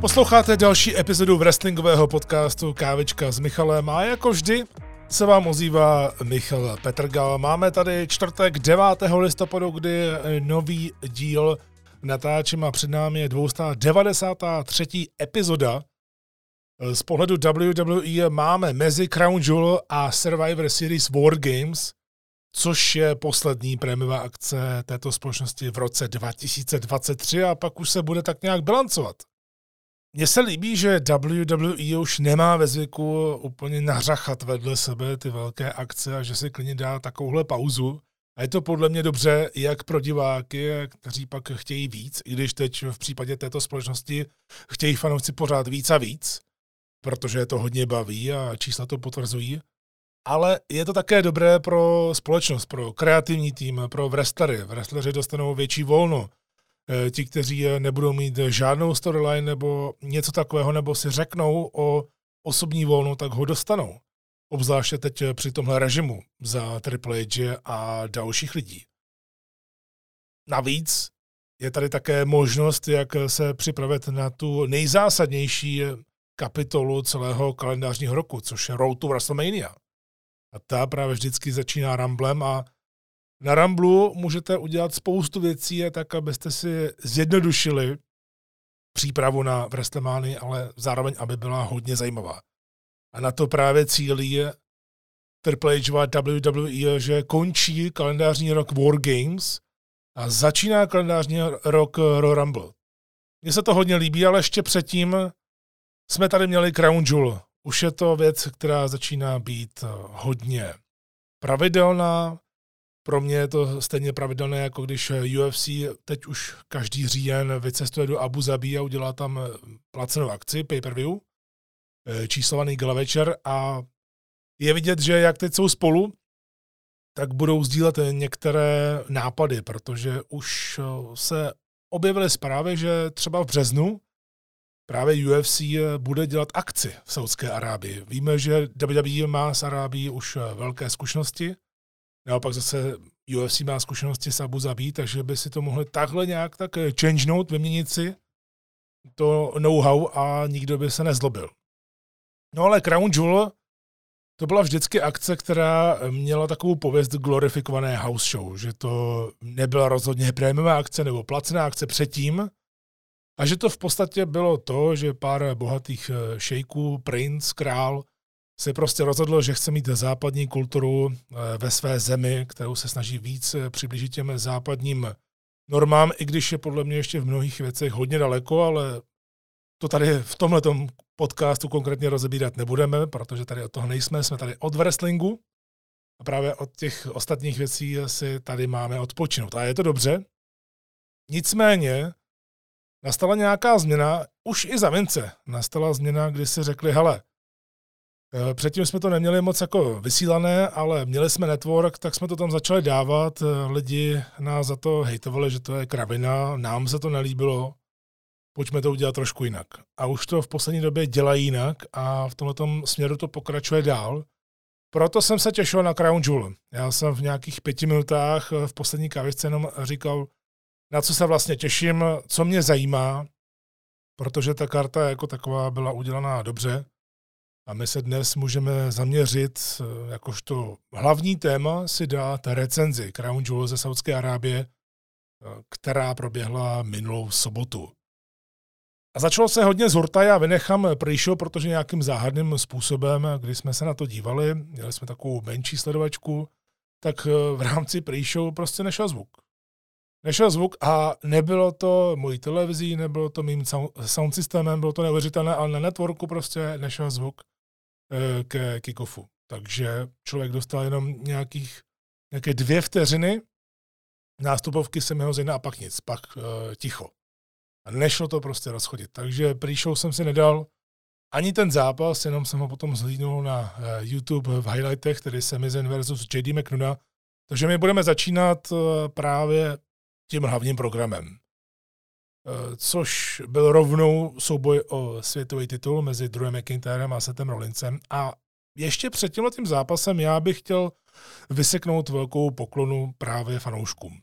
Posloucháte další epizodu wrestlingového podcastu Kávička s Michalem a jako vždy se vám ozývá Michal Petrgal. Máme tady čtvrtek 9. listopadu, kdy nový díl natáčím a před námi je 293. epizoda. Z pohledu WWE máme mezi Crown Jewel a Survivor Series War Games, což je poslední prémiová akce této společnosti v roce 2023 a pak už se bude tak nějak bilancovat. Mně se líbí, že WWE už nemá ve zvyku úplně nařachat vedle sebe ty velké akce a že si klidně dá takovouhle pauzu. A je to podle mě dobře jak pro diváky, kteří pak chtějí víc, i když teď v případě této společnosti chtějí fanoušci pořád víc a víc, protože je to hodně baví a čísla to potvrzují. Ale je to také dobré pro společnost, pro kreativní tým, pro wrestlery. Wrestleři dostanou větší volno, ti, kteří nebudou mít žádnou storyline nebo něco takového, nebo si řeknou o osobní volnu, tak ho dostanou. Obzvláště teď při tomhle režimu za Triple H a dalších lidí. Navíc je tady také možnost, jak se připravit na tu nejzásadnější kapitolu celého kalendářního roku, což je Road to WrestleMania. A ta právě vždycky začíná Ramblem a na Ramblu můžete udělat spoustu věcí, tak abyste si zjednodušili přípravu na WrestleMania, ale zároveň, aby byla hodně zajímavá. A na to právě cílí Triple H WWE, že končí kalendářní rok War Games a začíná kalendářní rok Royal Rumble. Mně se to hodně líbí, ale ještě předtím jsme tady měli Crown Jewel. Už je to věc, která začíná být hodně pravidelná, pro mě je to stejně pravidelné, jako když UFC teď už každý říjen vycestuje do Abu Zabi a udělá tam placenou akci, pay-per-view, eh, číslovaný gala večer a je vidět, že jak teď jsou spolu, tak budou sdílet některé nápady, protože už se objevily zprávy, že třeba v březnu právě UFC bude dělat akci v Saudské Arábii. Víme, že WWE má s Arábií už velké zkušenosti, Naopak zase UFC má zkušenosti s Abu Zabi, takže by si to mohli takhle nějak tak eh, changenout, vyměnit si to know-how a nikdo by se nezlobil. No ale Crown Jewel to byla vždycky akce, která měla takovou pověst glorifikované house show, že to nebyla rozhodně prémiová akce nebo placená akce předtím, a že to v podstatě bylo to, že pár bohatých eh, šejků, princ, král, se prostě rozhodl, že chce mít západní kulturu eh, ve své zemi, kterou se snaží víc eh, přiblížit těm západním normám, i když je podle mě ještě v mnohých věcech hodně daleko, ale to tady v tomhle podcastu konkrétně rozebírat nebudeme, protože tady od toho nejsme, jsme tady od wrestlingu a právě od těch ostatních věcí si tady máme odpočinout. A je to dobře. Nicméně nastala nějaká změna, už i za Vince nastala změna, kdy si řekli, hele, předtím jsme to neměli moc jako vysílané, ale měli jsme network, tak jsme to tam začali dávat. Eh, lidi nás za to hejtovali, že to je kravina, nám se to nelíbilo, pojďme to udělat trošku jinak. A už to v poslední době dělají jinak a v tomto směru to pokračuje dál. Proto jsem se těšil na Crown Jewel. Já jsem v nějakých pěti minutách eh, v poslední kavičce jenom říkal, na co se vlastně těším, co mě zajímá, protože ta karta jako taková byla udělaná dobře. A my se dnes můžeme zaměřit, eh, jakožto hlavní téma si dát recenzi Crown Jewel ze Saudské Arábie, eh, která proběhla minulou sobotu. A začalo se hodně z hurta, já vynechám pre protože nějakým záhadným způsobem, když jsme se na to dívali, měli jsme takovou menší sledovačku, tak eh, v rámci pre prostě nešel zvuk. Nešel zvuk a nebylo to mojí televizí, nebylo to mým sound systémem, bylo to neuvěřitelné, ale na networku prostě nešel zvuk. Eh, ke kickofu. Takže člověk dostal jenom nějakých, nějaké dvě vteřiny, nástupovky se mi hozina a pak nic, pak uh, ticho. A nešlo to prostě rozchodit. Takže přišel jsem si nedal ani ten zápas, jenom jsem ho potom zhlídnul na uh, YouTube v highlightech, tedy Semizen versus JD McNuna. Takže my budeme začínat eh, právě tím hlavním programem, což byl rovnou souboj o světový titul mezi Drewem McIntyrem a Setem Rollinsem. A ještě před tímhle tím zápasem já bych chtěl vyseknout velkou poklonu právě fanouškům.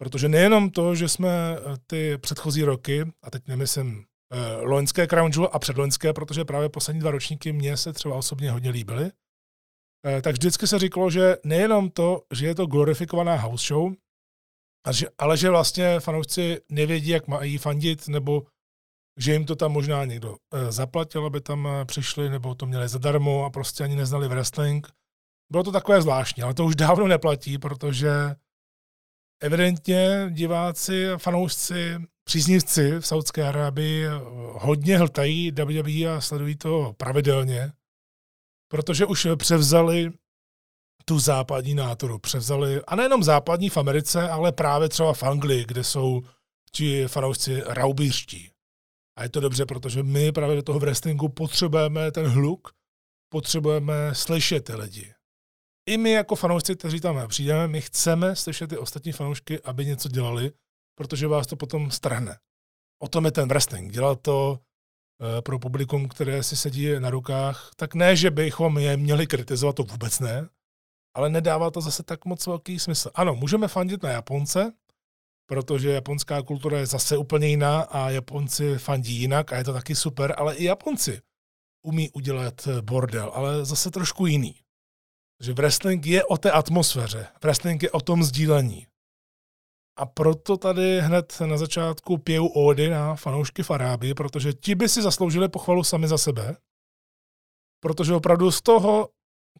Protože nejenom to, že jsme eh, ty předchozí roky, a teď nemyslím eh, loňské Crown Jewel a předloňské, protože právě poslední dva ročníky mě se třeba osobně hodně líbily, eh, tak vždycky se říkalo, že nejenom to, že je to glorifikovaná house show, ale že vlastně fanoušci nevědí, jak mají fandit, nebo že jim to tam možná někdo zaplatil, aby tam přišli, nebo to měli zadarmo a prostě ani neznali wrestling. Bylo to takové zvláštní, ale to už dávno neplatí, protože evidentně diváci, fanoušci, příznivci v Saudské Arábii hodně hltají WWE a sledují to pravidelně, protože už převzali tu západní nátoru. Převzali, a nejenom západní v Americe, ale právě třeba v Anglii, kde jsou ti fanoušci raubířští. A je to dobře, protože my právě do toho wrestlingu potřebujeme ten hluk, potřebujeme slyšet ty lidi i my jako fanoušci, kteří tam přijdeme, my chceme slyšet ty ostatní fanoušky, aby něco dělali, protože vás to potom strhne. O tom je ten wrestling. Dělat to uh, pro publikum, které si sedí na rukách, tak ne, že bychom je měli kritizovat, to vůbec ne, ale nedává to zase tak moc velký smysl. Ano, můžeme fandit na Japonce, protože japonská kultura je zase úplně jiná a Japonci fandí jinak a je to taky super, ale i Japonci umí udělat bordel, ale zase trošku jiný že wrestling je o té atmosféře, wrestling je o tom sdílení. A proto tady hned na začátku pijou ódy na fanoušky Faráby, protože ti by si zasloužili pochvalu sami za sebe, protože opravdu z toho,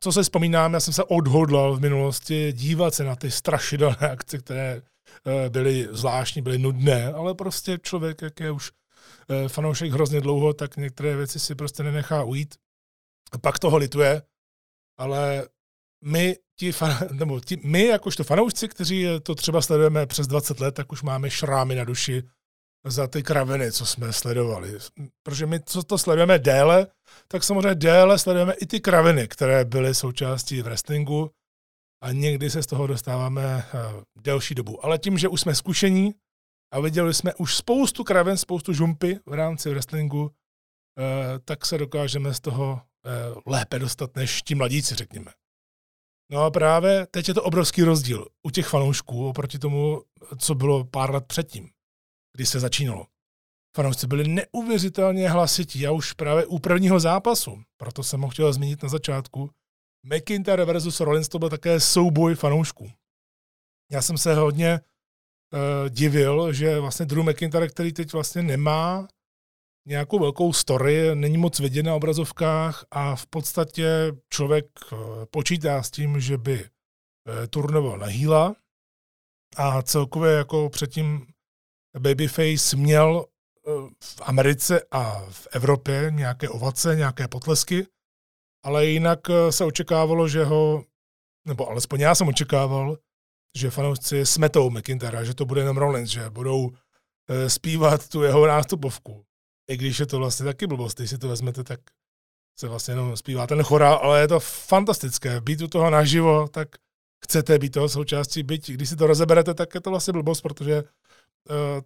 co se vzpomínám, já jsem se odhodlal v minulosti dívat se na ty strašidelné akce, které eh, byly zvláštní, byly nudné, ale prostě člověk, jak je už eh, fanoušek hrozně dlouho, tak některé věci si prostě nenechá ujít. Pak toho lituje, ale my, ti, nebo ti, my jakožto fanoušci, kteří to třeba sledujeme přes 20 let, tak už máme šrámy na duši za ty kraviny, co jsme sledovali. Protože my, co to sledujeme déle, tak samozřejmě déle sledujeme i ty kraviny, které byly součástí wrestlingu a někdy se z toho dostáváme eh, delší dobu. Ale tím, že už jsme zkušení a viděli jsme už spoustu kravin, spoustu žumpy v rámci wrestlingu, eh, tak se dokážeme z toho eh, lépe dostat než ti mladíci, řekněme. No a právě teď je to obrovský rozdíl u těch fanoušků oproti tomu, co bylo pár let předtím, kdy se začínalo. Fanoušci byli neuvěřitelně hlasití a už právě u prvního zápasu, proto jsem ho chtěl zmínit na začátku, McIntyre versus Rollins to byl také souboj fanoušků. Já jsem se hodně uh, divil, že vlastně Drew McIntyre, který teď vlastně nemá nějakou velkou story, není moc vidět na obrazovkách a v podstatě člověk eh, počítá s tím, že by eh, turnoval na hýla a celkově jako předtím Babyface měl eh, v Americe a v Evropě nějaké ovace, nějaké potlesky, ale jinak se očekávalo, že ho, nebo alespoň já jsem očekával, že fanoušci smetou McIntyra, že to bude jenom Rollins, že budou zpívat tu jeho nástupovku i když je to vlastně taky blbost, když si to vezmete, tak se vlastně jenom zpívá ten chorál, ale je to fantastické. Být u toho naživo, tak chcete být toho součástí, byť když si to rozeberete, tak je to vlastně blbost, protože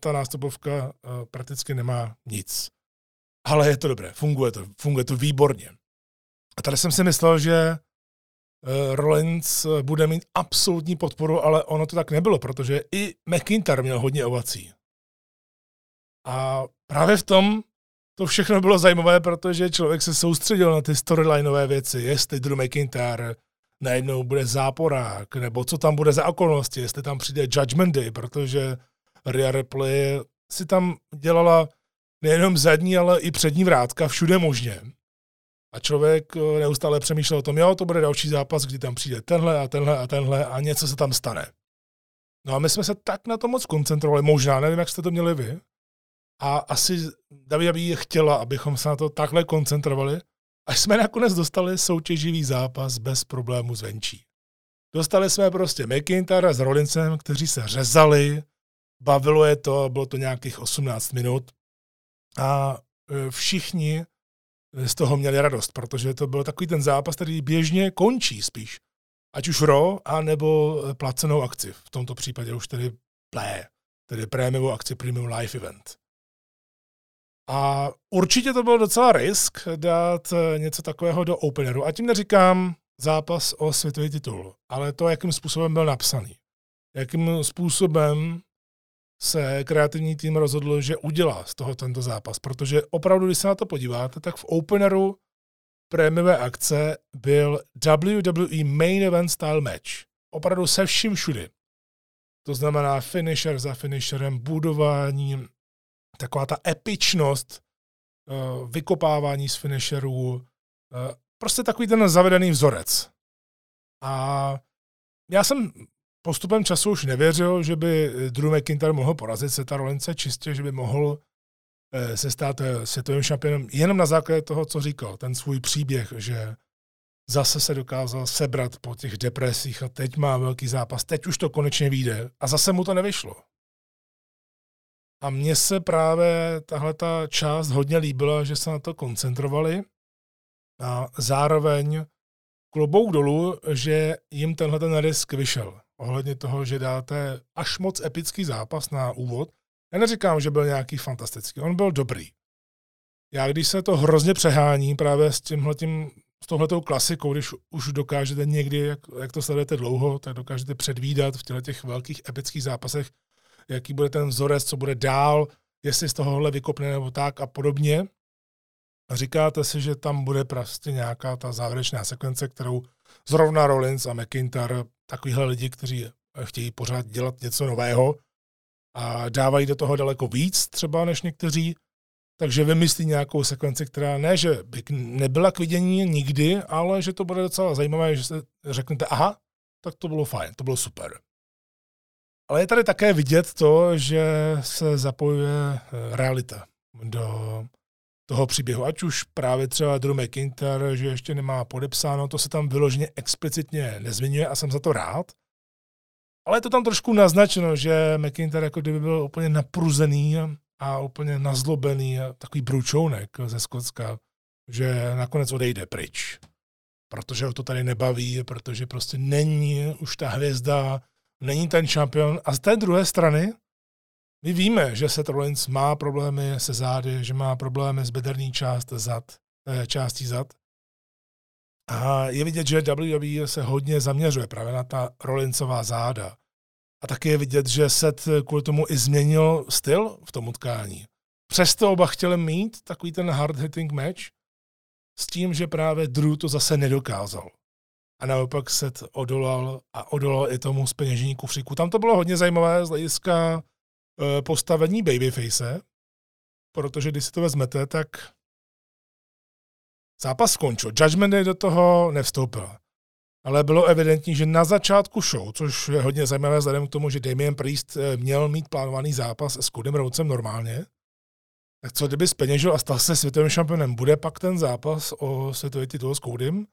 ta nástupovka uh, prakticky nemá nic. Ale je to dobré, funguje to, funguje to výborně. A tady jsem si myslel, že uh, Rollins bude mít absolutní podporu, ale ono to tak nebylo, protože i McIntyre měl hodně ovací. A právě v tom to všechno bylo zajímavé, protože člověk se soustředil na ty storylineové věci, jestli Drew McIntyre najednou bude záporák, nebo co tam bude za okolnosti, jestli tam přijde Judgment Day, protože Rhea Ripley si tam dělala nejenom zadní, ale i přední vrátka všude možně. A člověk eh, neustále přemýšlel o tom, jo, to bude další zápas, kdy tam přijde tenhle a tenhle a tenhle a něco se tam stane. No a my jsme se tak na to moc koncentrovali, možná, nevím, jak jste to měli vy, a asi WWE chtěla, abychom se na to takhle koncentrovali, až jsme nakonec dostali soutěživý zápas bez problému zvenčí. Dostali jsme prostě McIntyre s Rollinsem, kteří se řezali, bavilo je to, bylo to nějakých 18 minut a e, všichni z toho měli radost, protože to byl takový ten zápas, který běžně končí spíš. ať už RO, anebo placenou akci. V tomto případě už tedy play, tedy prémiovou akci Premium Live Event. A určitě to byl docela risk dát něco takového do openeru. A tím neříkám zápas o světový titul, ale to, jakým způsobem byl napsaný. Jakým způsobem se kreativní tým rozhodl, že udělá z toho tento zápas. Protože opravdu, když se na to podíváte, tak v openeru prémiové akce byl WWE Main Event Style Match. Opravdu se vším všudy. To znamená finisher za finisherem, budování, taková ta epičnost, eh, vykopávání z finisherů, eh, prostě takový ten zavedený vzorec. A já jsem postupem času už nevěřil, že by Drew McIntyre mohl porazit Seta Rollince čistě, že by mohl eh, se stát eh, světovým šampionem jenom na základě toho, co říkal, ten svůj příběh, že zase se dokázal sebrat po těch depresích a teď má velký zápas, teď už to konečně vyjde a zase mu to nevyšlo. A mně se právě tahle ta část hodně líbila, že se na to koncentrovali a zároveň klobouk dolů, že jim tenhle ten risk vyšel ohledně toho, že dáte až moc epický zápas na úvod. Já neříkám, že byl nějaký fantastický, on byl dobrý. Já když se to hrozně přehání právě s tímhletím, s touhletou klasikou, když už dokážete někdy, jak, jak to sledujete dlouho, tak dokážete předvídat v těchto těch velkých epických zápasech, jaký bude ten vzorec, co bude dál, jestli z tohohle vykopne nebo tak a podobně. A říkáte si, že tam bude prostě nějaká ta závěrečná sekvence, kterou zrovna Rollins a McIntyre takovýhle lidi, kteří chtějí pořád dělat něco nového a dávají do toho daleko víc třeba než někteří, takže vymyslí nějakou sekvenci, která ne, že by nebyla k vidění nikdy, ale že to bude docela zajímavé, že se řeknete, aha, tak to bylo fajn, to bylo super. Ale je tady také vidět to, že se zapojuje eh, realita do toho příběhu, ať už právě třeba Drew McIntyre, že ještě nemá podepsáno, to se tam vyloženě explicitně nezmiňuje a jsem za to rád. Ale je to tam trošku naznačeno, že McIntyre jako kdyby byl úplně napruzený a úplně nazlobený, takový bručounek ze Skotska, že nakonec odejde pryč. Protože ho to tady nebaví, protože prostě není už ta hvězda, není ten šampion. A z té druhé strany my víme, že Seth Rollins má problémy se zády, že má problémy s bederní část zad, eh, částí zad. A je vidět, že WWE se hodně zaměřuje právě na ta Rollinsová záda. A taky je vidět, že Seth kvůli tomu i změnil styl v tom utkání. Přesto oba chtěli mít takový ten hard-hitting match s tím, že právě Drew to zase nedokázal. A naopak Seth odolal a odolal i tomu speněžení kufříku. Tam to bylo hodně zajímavé z hlediska postavení babyface, protože když si to vezmete, tak zápas skončil. Judgment Day do toho nevstoupil. Ale bylo evidentní, že na začátku show, což je hodně zajímavé vzhledem k tomu, že Damien Priest eh, měl mít plánovaný zápas s Codym Rhodesem normálně, tak co kdyby speněžil a stal se světovým šampionem? Bude pak ten zápas o světový titul s Codym?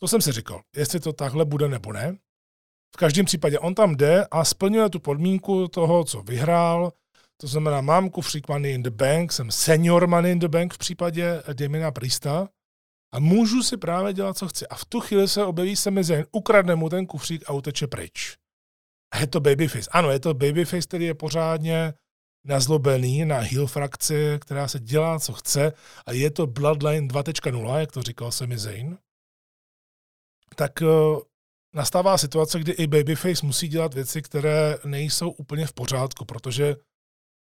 To jsem si říkal, jestli to takhle bude nebo ne. V každém případě on tam jde a splňuje tu podmínku toho, co vyhrál. To znamená, mám kufřík Money in the Bank, jsem senior Money in the Bank v případě Demina Prista a můžu si právě dělat, co chci. A v tu chvíli se objeví se mezi ukradne mu ten kufřík a uteče pryč. A je to Babyface. Ano, je to Babyface, který je pořádně nazlobený na heel frakci, která se dělá, co chce a je to Bloodline 2.0, jak to říkal Sami Zayn. Tak eh, nastává situace, kdy i Babyface musí dělat věci, které nejsou úplně v pořádku, protože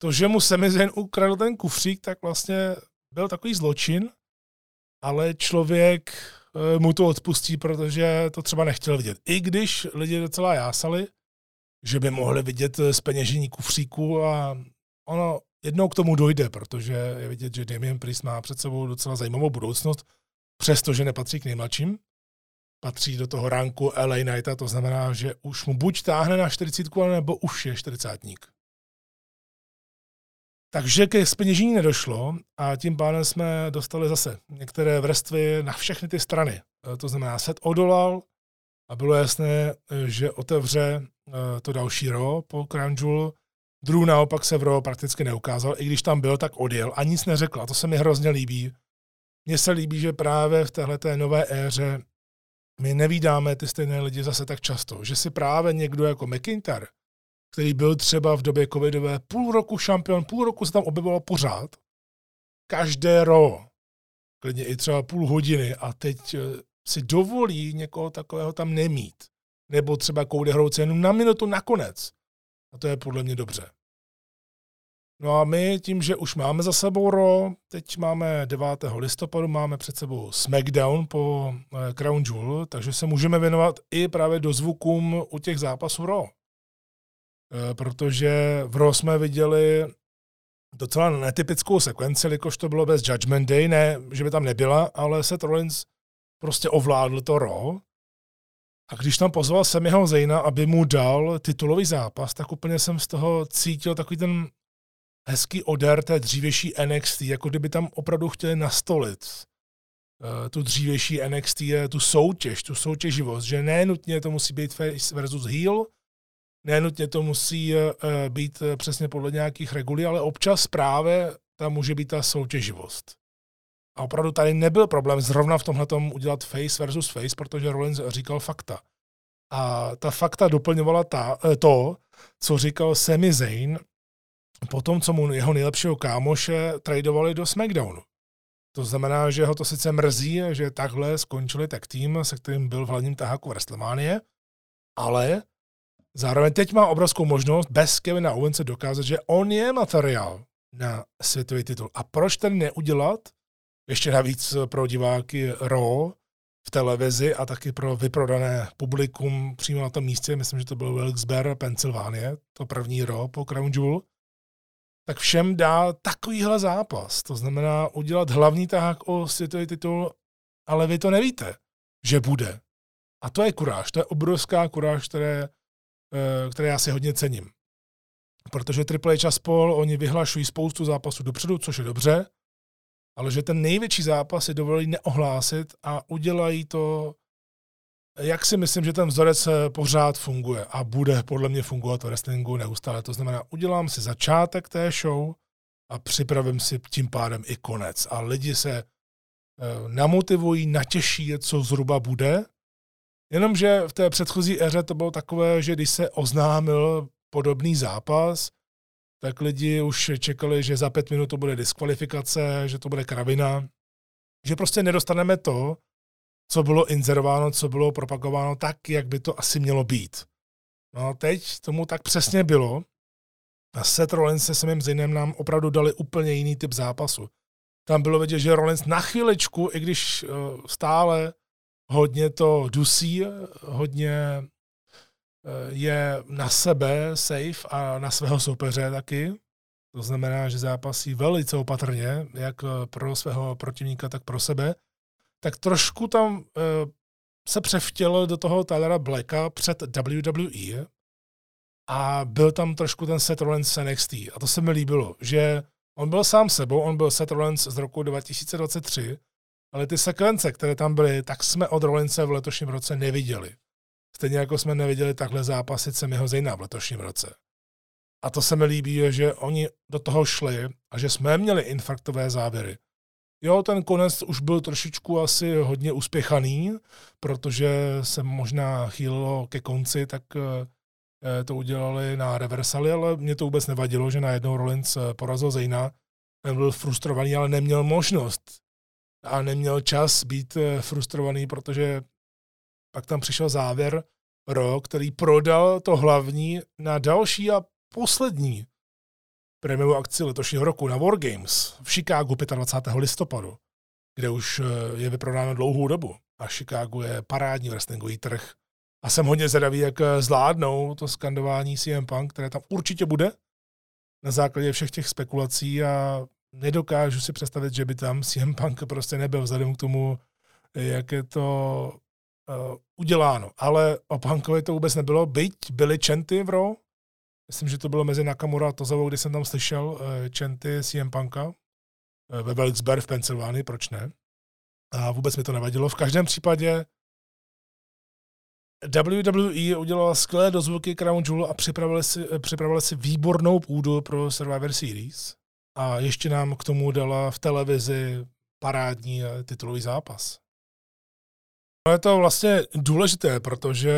to, že mu Semizen ukradl ten kufřík, tak vlastně byl takový zločin, ale člověk eh, mu to odpustí, protože to třeba nechtěl vidět. I když lidi docela jásali, že by mohli vidět speněžení eh, kufříku a ono jednou k tomu dojde, protože je vidět, že Damien Priest má před sebou docela zajímavou budoucnost, přestože nepatří k nejmladším patří do toho ranku LA Knighta, to znamená, že už mu buď táhne na 40, nebo už je 40. Takže ke speněžení nedošlo a tím pádem jsme dostali zase některé vrstvy na všechny ty strany. E, to znamená, set odolal a bylo jasné, že otevře e, to další ro po Jewel. Drew naopak se v ro prakticky neukázal, i když tam byl, tak odjel a nic neřekl. A to se mi hrozně líbí. Mně se líbí, že právě v téhle nové éře my nevídáme ty stejné lidi zase tak často, že si právě někdo jako McIntyre, který byl třeba v době covidové půl roku šampion, půl roku se tam objevoval pořád, každé ro, klidně i třeba půl hodiny a teď eh, si dovolí někoho takového tam nemít. Nebo třeba koude hrouce jenom na minutu nakonec. A to je podle mě dobře. No a my tím, že už máme za sebou Ro, teď máme 9. listopadu, máme před sebou SmackDown po eh, Crown Jewel, takže se můžeme věnovat i právě do zvukům u těch zápasů Ro. Eh, protože v Ro jsme viděli docela netypickou sekvenci, jakož to bylo bez Judgment Day, ne, že by tam nebyla, ale Seth Rollins prostě ovládl to Ro. A když tam pozval Semiho Zejna, aby mu dal titulový zápas, tak úplně jsem z toho cítil takový ten hezký odar té dřívější NXT, jako kdyby tam opravdu chtěli nastolit uh, tu dřívější NXT, tu soutěž, tu soutěživost, že nenutně to musí být face versus heel, nenutně to musí uh, být uh, přesně podle nějakých regulí, ale občas právě tam může být ta soutěživost. A opravdu tady nebyl problém zrovna v tomhle udělat face versus face, protože Rollins říkal fakta. A ta fakta doplňovala ta, to, co říkal Sami Zayn po tom, co mu jeho nejlepšího kámoše tradovali do SmackDownu. To znamená, že ho to sice mrzí, že takhle skončili tak tým, se kterým byl v hlavním taháku WrestleMania, ale zároveň teď má obrovskou možnost bez Kevina Owense dokázat, že on je materiál na světový titul. A proč ten neudělat? Ještě navíc pro diváky Raw v televizi a taky pro vyprodané publikum přímo na tom místě, myslím, že to byl Wilkes-Barre, Pensylvánie, to první Raw po Crown Jewel, tak všem dá takovýhle zápas. To znamená udělat hlavní tahák o světový titul, ale vy to nevíte, že bude. A to je kuráž, to je obrovská kuráž, které, eh, které já si hodně cením. Protože Triple H a spol, oni vyhlašují spoustu zápasů dopředu, což je dobře, ale že ten největší zápas si dovolí neohlásit a udělají to jak si myslím, že ten vzorec eh, pořád funguje a bude podle mě fungovat v wrestlingu neustále. To znamená, udělám si začátek té show a připravím si tím pádem i konec. A lidi se eh, namotivují, natěší, co zhruba bude. Jenomže v té předchozí éře to bylo takové, že když se oznámil podobný zápas, tak lidi už čekali, že za pět minut to bude diskvalifikace, že to bude kravina, že prostě nedostaneme to, co bylo inzerováno, co bylo propagováno tak, jak by to asi mělo být. No teď tomu tak přesně bylo. A Seth Rollins se samým Zinem nám opravdu dali úplně jiný typ zápasu. Tam bylo vidět, že Rollins na chviličku, i když eh, stále hodně to dusí, hodně eh, je na sebe safe a na svého soupeře taky. To znamená, že zápasí velice opatrně, jak pro svého protivníka, tak pro sebe tak trošku tam uh, se převtěl do toho Tylera Blacka před WWE a byl tam trošku ten Seth Rollins NXT. A to se mi líbilo, že on byl sám sebou, on byl Seth Rollins z roku 2023, ale ty sekvence, které tam byly, tak jsme od Rollinse v letošním roce neviděli. Stejně jako jsme neviděli takhle zápasy Semiho Zejna v letošním roce. A to se mi líbí, že oni do toho šli a že jsme měli infarktové závěry. Jo, ten konec už byl trošičku asi hodně uspěchaný, protože se možná chýlilo ke konci, tak eh, to udělali na reversali, ale mě to vůbec nevadilo, že najednou Rollins eh, porazil Zejna. Ten byl frustrovaný, ale neměl možnost a neměl čas být eh, frustrovaný, protože pak tam přišel závěr Ro, který prodal to hlavní na další a poslední prémiovou akci letošního roku na Wargames v Chicagu 25. listopadu, kde už eh, je vyprodáno dlouhou dobu. A Chicago je parádní wrestlingový trh. A jsem hodně zvědavý, jak eh, zvládnou to skandování CM Punk, které tam určitě bude na základě všech těch spekulací a nedokážu si představit, že by tam CM Punk prostě nebyl vzhledem k tomu, jak je to uh, uděláno. Ale o Punkovi to vůbec nebylo, byť byly čenty v Raw, Myslím, že to bylo mezi Nakamura a Tozavou, kdy jsem tam slyšel čenty CM Punka uh, ve Wilkes-Barre v Pensylvánii, proč ne? A vůbec mi to nevadilo. V každém případě WWE udělala skvělé dozvuky Crown Jewel a připravili si, eh, připravili si výbornou půdu pro Survivor Series. A ještě nám k tomu dala v televizi parádní titulový zápas. No je to vlastně důležité, protože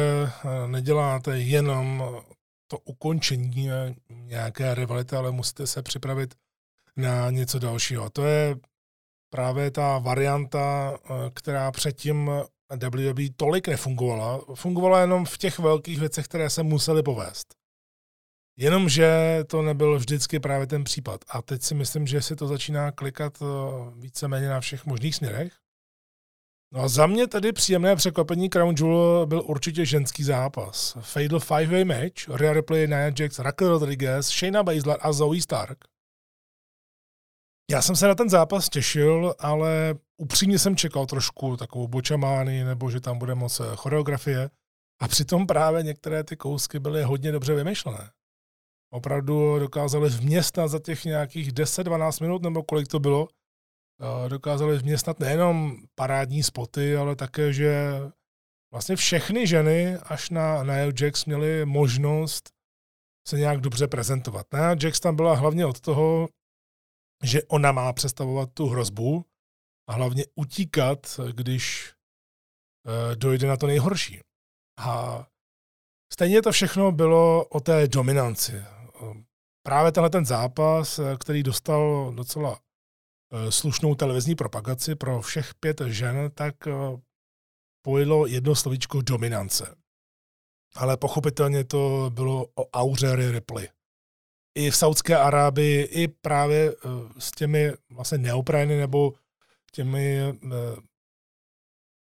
neděláte jenom to ukončení nějaké rivality, ale musíte se připravit na něco dalšího. To je právě ta varianta, která předtím WWE tolik nefungovala. Fungovala jenom v těch velkých věcech, které se musely povést. Jenomže to nebyl vždycky právě ten případ. A teď si myslím, že si to začíná klikat eh, víceméně na všech možných směrech. No a za mě tedy příjemné překvapení Crown Jewel byl určitě ženský zápas. Fatal five-way match, Rhea Ripley, Nia Jax, Raquel Rodriguez, Shayna Baszler a Zoe Stark. Já jsem se na ten zápas těšil, ale upřímně jsem čekal trošku takovou bočamány, nebo že tam bude moc eh, choreografie. A přitom právě některé ty kousky byly hodně dobře vymyšlené. Opravdu dokázali vměstnat za těch nějakých 10-12 minut, nebo kolik to bylo, dokázali vměstnat nejenom parádní spoty, ale také, že vlastně všechny ženy až na Nia Jax měly možnost se nějak dobře prezentovat. Nia Jax tam byla hlavně od toho, že ona má představovat tu hrozbu a hlavně utíkat, když eh, dojde na to nejhorší. A stejně to všechno bylo o té dominanci. Právě tenhle ten zápas, eh, který dostal docela slušnou televizní propagaci pro všech pět žen, tak pojilo jedno slovíčko dominance. Ale pochopitelně to bylo o auře Ripley i v Saudské Arábii, i právě eh, s těmi vlastně neoprajny nebo těmi eh,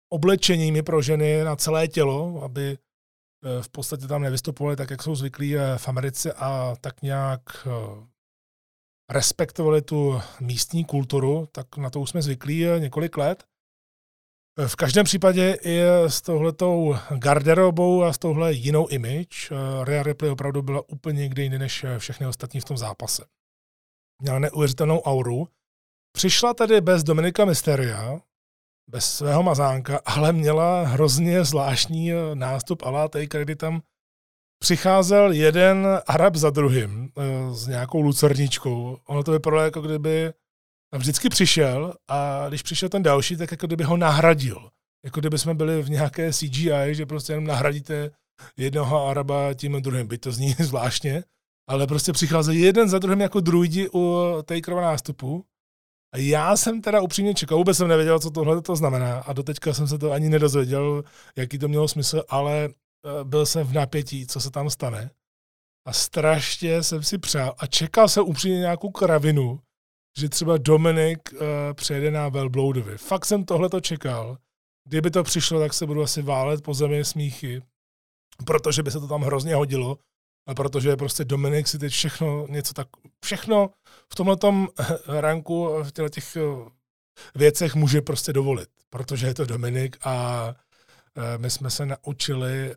oblečeními pro ženy na celé tělo, aby eh, v podstatě tam nevystupovali tak, jak jsou zvyklí v Americe a tak nějak respektovali tu místní kulturu, tak na to už jsme zvyklí několik let. V každém případě i s touhletou garderobou a s touhle jinou image eh, Rhea Ripley opravdu byla úplně někde jiný než všechny ostatní v tom zápase. Měla neuvěřitelnou auru. Přišla tady bez Dominika Mysteria, bez svého mazánka, ale měla hrozně zvláštní eh, nástup a kdy tam přicházel jeden Arab za druhým eh, s nějakou lucerničkou. Ono to vypadalo, jako kdyby vždycky přišel a když přišel ten další, tak jako kdyby ho nahradil. Jako kdyby jsme byli v nějaké CGI, že prostě jenom nahradíte jednoho Araba tím druhým. Byť to zní zvláštně, ale prostě přicházejí jeden za druhým jako druidi u Takerova nástupu. A já jsem teda upřímně čekal, vůbec jsem nevěděl, co tohle to znamená a doteďka jsem se to ani nedozvěděl, jaký to mělo smysl, ale byl jsem v napětí, co se tam stane. A strašně jsem si přál a čekal jsem upřímně nějakou kravinu, že třeba Dominik uh, přejede na Velbloudovi. Fakt jsem tohle to čekal. Kdyby to přišlo, tak se budu asi válet po zemi smíchy, protože by se to tam hrozně hodilo a protože prostě Dominik si teď všechno, něco tak, všechno v tomhle ranku, v těchto těch eh, věcech může prostě dovolit, protože je to Dominik a my jsme se naučili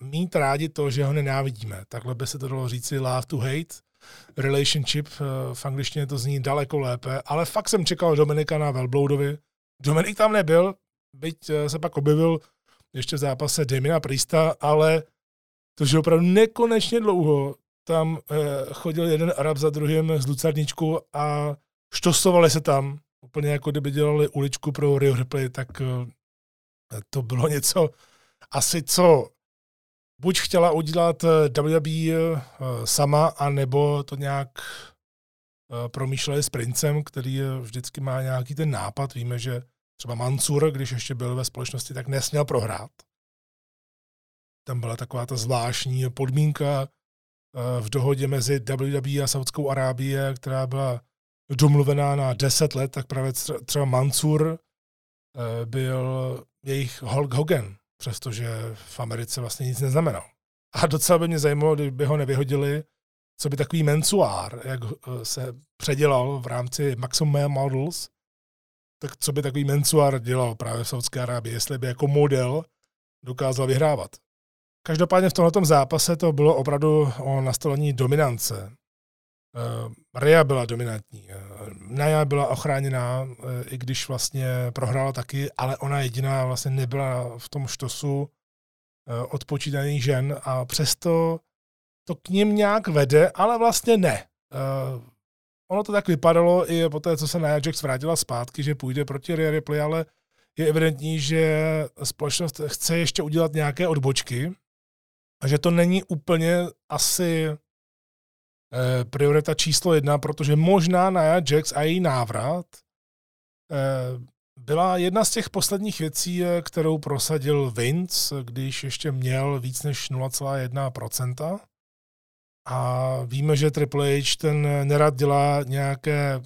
mít rádi to, že ho nenávidíme. Takhle by se to dalo říci love to hate, relationship, eh, v angličtině to zní daleko lépe, ale fakt jsem čekal Dominika na Velbloudovi. Dominik tam nebyl, byť eh, se pak objevil ještě v zápase Demina Prista, ale to, že opravdu nekonečně dlouho tam eh, chodil jeden Arab za druhým s lucerničkou a štosovali se tam, úplně jako kdyby dělali uličku pro Rio Ripley, tak to bylo něco asi, co buď chtěla udělat eh, WWE eh, sama, anebo to nějak eh, promýšleli s princem, který vždycky má nějaký ten nápad. Víme, že třeba Mansur, když ještě byl ve společnosti, tak nesměl prohrát. Tam byla taková ta zvláštní podmínka v dohodě mezi WWE a Saudskou Arábie, která byla domluvená na 10 let, tak právě třeba Mansur byl jejich Hulk Hogan, přestože v Americe vlastně nic neznamenal. A docela by mě zajímalo, kdyby ho nevyhodili, co by takový mensuár, jak eh, se předělal v rámci Maximum Models, tak co by takový mensuár dělal právě v Saudské Arábii, jestli by jako model dokázal vyhrávat. Každopádně v tomto zápase to bylo opravdu o nastolení dominance. Uh, Ria byla dominantní. Uh, Naya byla ochráněná, uh, i když vlastně prohrála taky, ale ona jediná vlastně nebyla v tom štosu odpočítaných žen a přesto to k ním nějak vede, ale vlastně ne. Ono to tak vypadalo i po té, co se Nia Jax vrátila zpátky, že půjde proti Rhea Ripley, ale je evidentní, že společnost chce ještě udělat nějaké odbočky a že to není úplně asi eh, priorita číslo jedna, protože možná Nia Jax a její návrat eh, byla jedna z těch posledních věcí, eh, kterou prosadil Vince, když ještě měl víc než 0,1%. A víme, že Triple H ten nerad dělá nějaké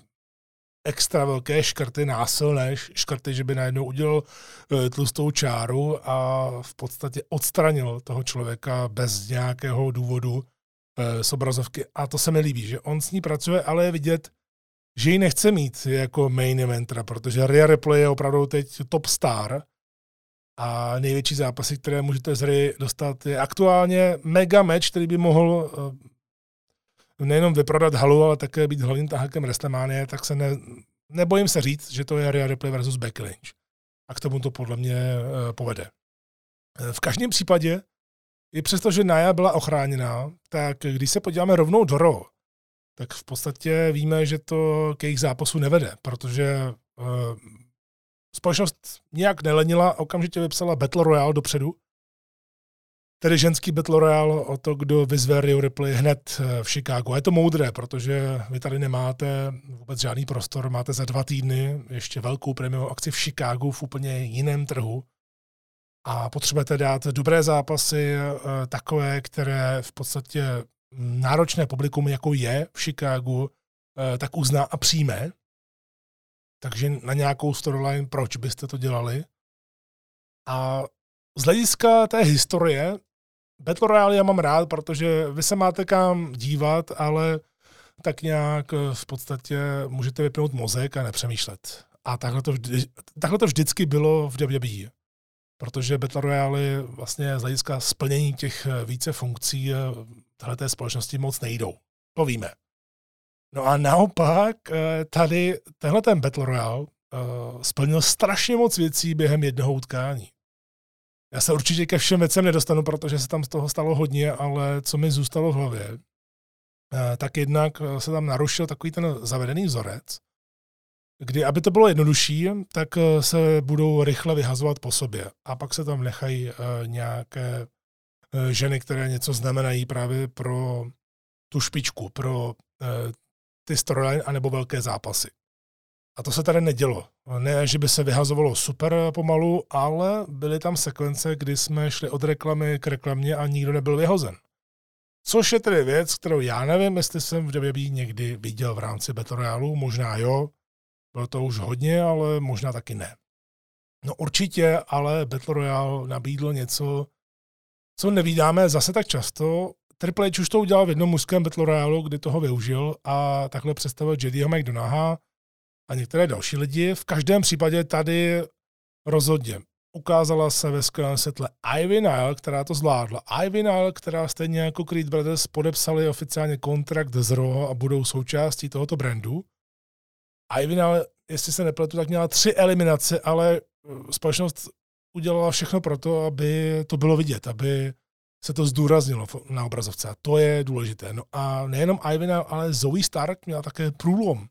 extra velké škrty, násilné škrty, že by najednou udělal tlustou čáru a v podstatě odstranil toho člověka bez nějakého důvodu z obrazovky. A to se mi líbí, že on s ní pracuje, ale je vidět, že ji nechce mít jako main eventera, protože Rhea Ripley je opravdu teď top star a největší zápasy, které můžete z hry dostat, je aktuálně mega match, který by mohl eh, nejenom vyprodat halu, ale také být hlavním tahákem WrestleMania, tak se ne, nebojím se říct, že to je Rhea Ripley versus Becky Lynch. A k tomu to podle mě eh, povede. Eh, v každém případě, i přesto, že Naya byla ochráněná, tak když se podíváme rovnou do Raw, tak v podstatě víme, že to k jejich zápasu nevede, protože uh, společnost nějak nelenila, okamžitě vypsala Battle Royale dopředu, tedy ženský Battle Royale o to, kdo vyzve Rio Ripley hned eh, v Chicagu. A je to moudré, protože vy tady nemáte vůbec žádný prostor, máte za dva týdny ještě velkou prémiovou akci v Chicagu v úplně jiném trhu a potřebujete dát dobré zápasy, eh, takové, které v podstatě náročné publikum, jako je v Chicagu, eh, tak uzná a přijme. Takže na nějakou storyline, proč byste to dělali? A z hlediska té historie, Battle Royale já mám rád, protože vy se máte kam dívat, ale tak nějak eh, v podstatě můžete vypnout mozek a nepřemýšlet. A takhle to, vždy, takhle to vždycky bylo v WWE. Protože Battle Royale vlastně z hlediska splnění těch eh, více funkcí té společnosti moc nejdou. To víme. No a naopak eh, tady tenhle ten Battle Royale splnil strašně moc věcí během jednoho utkání. Já se určitě ke všem věcem nedostanu, protože se tam z toho stalo hodně, ale co mi zůstalo v hlavě, tak jednak se tam narušil takový ten zavedený vzorec, kdy, aby to bylo jednodušší, tak se budou rychle vyhazovat po sobě a pak se tam nechají uh, nějaké Eh, ženy, které něco znamenají právě pro tu špičku, pro eh, ty storyline anebo velké zápasy. A to se tady nedělo. Ne, že by se vyhazovalo super pomalu, ale byly tam sekvence, kdy jsme šli od reklamy k reklamě a nikdo nebyl vyhozen. Což je tedy věc, kterou já nevím, jestli jsem v WWE někdy viděl v rámci Battle Royale, možná jo, bylo to už hodně, ale možná taky ne. No určitě, ale Battle Royale nabídlo něco, co nevídáme zase tak často. Triple H už to udělal v jednom mužském Battle Royale, kdy toho využil a takhle představil Jedyho McDonaha a některé další lidi. V každém případě tady rozhodně ukázala se ve skvělém světle Ivy Nile, která to zvládla. Ivy Nile, která stejně jako Creed Brothers podepsali oficiálně kontrakt z Raw a budou součástí tohoto brandu. Ivy Nile, jestli se nepletu, tak měla tři eliminace, ale společnost udělala všechno pro to, aby to bylo vidět, aby se to zdůraznilo na obrazovce. A to je důležité. No a nejenom Ivana, ale Zoe Stark měla také průlom.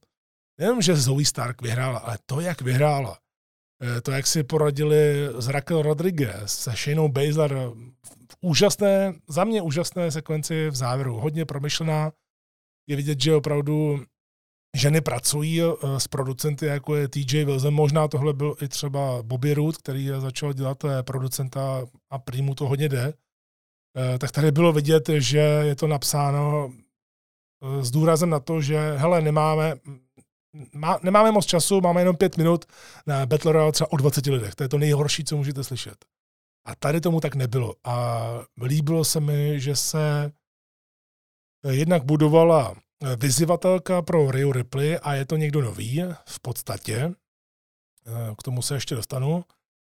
Nejenom, že Zoe Stark vyhrála, ale to, jak vyhrála. Eh, to, jak si poradili s Raquel Rodriguez, se Shaneou Baszler, v úžasné, za mě úžasné sekvenci v závěru, hodně promyšlená. Je vidět, že opravdu ženy pracují eh, s producenty, jako je TJ Wilson. Možná tohle byl i třeba Bobby Root, který začal dělat eh, producenta a prý mu to hodně jde. Eh, tak tady bylo vidět, že je to napsáno s důrazem na to, že hele, nemáme, má, nemáme moc času, máme jenom pět minut na Battle Royale třeba o 20 lidech. To je to nejhorší, co můžete slyšet. A tady tomu tak nebylo. A líbilo se mi, že se jednak budovala vyzývatelka pro Rio Ripley a je to někdo nový v podstatě. Eh, k tomu se ještě dostanu.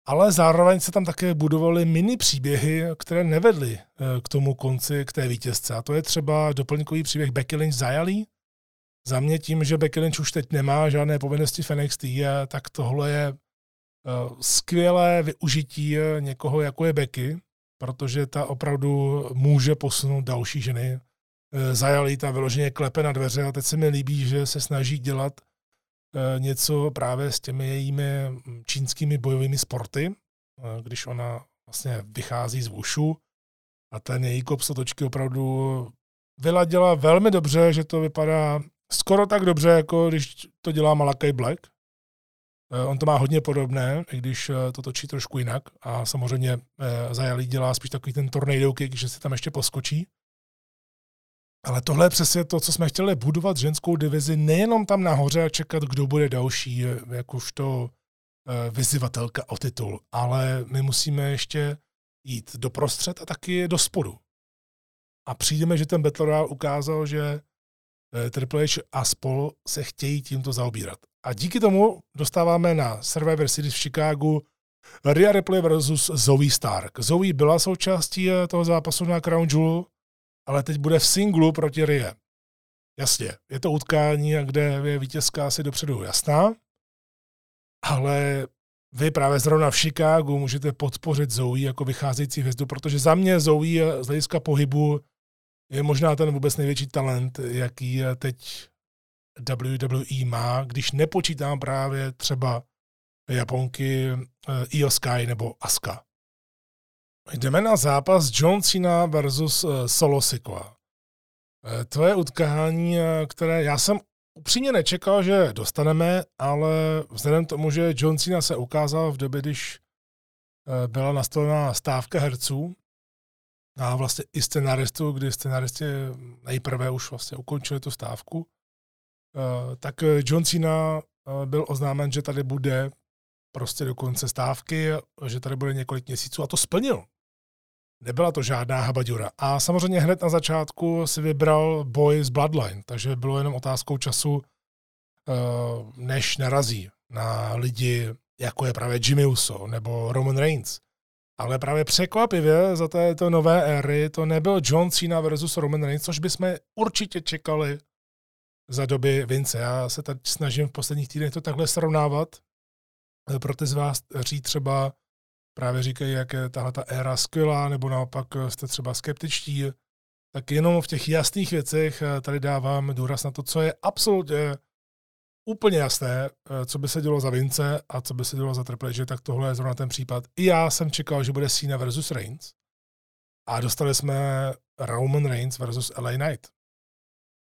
Ale zároveň se tam také budovaly mini příběhy, které nevedly eh, k tomu konci, k té vítězce. A to je třeba doplňkový příběh Becky Lynch Zajalí. Za mě tím, že Becky Lynch už teď nemá žádné povinnosti v NXT, tak tohle je eh, skvělé využití někoho, jako je Becky, protože ta opravdu může posunout další ženy Eh, zajali ta vyloženě klepe na dveře a teď se mi líbí, že se snaží dělat něco právě s těmi jejími hm, čínskými bojovými sporty, když ona vlastně vychází z Wushu a ten její kop sotočky opravdu vyladila velmi dobře, že to vypadá skoro tak dobře, jako když to dělá Malakai Black. Eh, on to má hodně podobné, i když eh, to točí trošku jinak. A samozřejmě eh, Zajalí dělá spíš takový ten tornado kick, že si tam ještě poskočí. Ale tohle je přesně to, co jsme chtěli budovat ženskou divizi, nejenom tam nahoře a čekat, kdo bude další, jakožto vyzývatelka o titul, ale my musíme ještě jít do prostřed a taky do spodu. A přijdeme, že ten Battle Royale ukázal, že Triple H a spol se chtějí tímto zaobírat. A díky tomu dostáváme na Survivor Series v Chicagu Rhea Ripley versus Zoe Stark. Zoe byla součástí eh, toho zápasu na Crown Jewel, ale teď bude v singlu proti Rhea. Jasně, je to utkání, kde je vítězka asi dopředu jasná, ale vy právě zrovna v Chicagu můžete podpořit Zoe jako vycházející hvězdu, protože za mě Zoe z hlediska pohybu je možná ten vůbec největší talent, jaký teď WWE má, když nepočítám právě třeba Japonky eh, Io Sky nebo Asuka. Jdeme na zápas John Cena versus eh, Solo Sikoa. Eh, to je utkání, které já jsem upřímně nečekal, že dostaneme, ale vzhledem k tomu, že John Cena se ukázal v době, když byla nastavená stávka herců a vlastně i scenaristu, kdy scenaristi nejprve už vlastně ukončili tu stávku, Eh, tak eh, John Cena eh, byl oznámen, že tady bude prostě do konce stávky, že tady bude několik měsíců a to splnil. Nebyla to žádná habaďura. A samozřejmě hned na začátku si vybral boj z Bloodline, takže bylo jenom otázkou času, než narazí na lidi, jako je právě Jimmy Uso nebo Roman Reigns. Ale právě překvapivě za této nové éry to nebyl John Cena versus Roman Reigns, což bychom určitě čekali za doby Vince. Já se tady snažím v posledních týdnech to takhle srovnávat. Eh, pro ty z vás, kteří třeba právě říkají, jak je tahle ta éra skvělá, nebo naopak eh, jste třeba skeptičtí, tak jenom v těch jasných věcech eh, tady dávám důraz na to, co je absolutně úplně jasné, co by se dělo za Vince a co by se dělo za Triple H, tak tohle je zrovna ten případ. I já jsem čekal, že bude Cena versus Reigns a dostali jsme Roman Reigns versus LA Knight.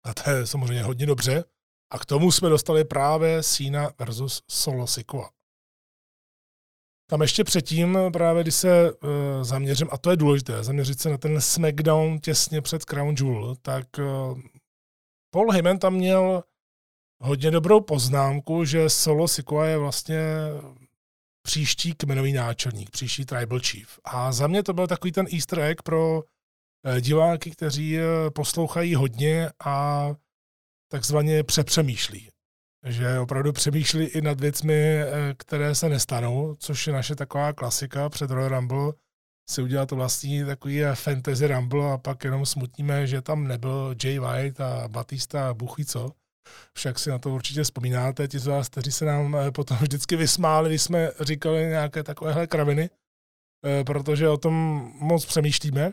A to je samozřejmě hodně dobře. A k tomu jsme dostali právě Cena versus Solo Sikoa. Tam ještě předtím, právě když se uh, zaměřím, a to je důležité, zaměřit se na ten SmackDown těsně před Crown Jewel, tak uh, Paul Heyman tam měl hodně dobrou poznámku, že Solo Sikoa je vlastně příští kmenový náčelník, příští tribal chief. A za mě to byl takový ten easter egg pro Eh, diváky, kteří poslouchají hodně a takzvaně přepřemýšlí. Že opravdu přemýšlí i nad věcmi, eh, které se nestanou, což je naše taková klasika před Royal Rumble, si udělat vlastní takový fantasy Rumble a pak jenom smutníme, že tam nebyl Jay White a Batista a Buchy co. Však si na to určitě vzpomínáte, ti z vás, kteří se nám potom vždycky vysmáli, když jsme říkali nějaké takovéhle kraviny, protože o tom moc přemýšlíme.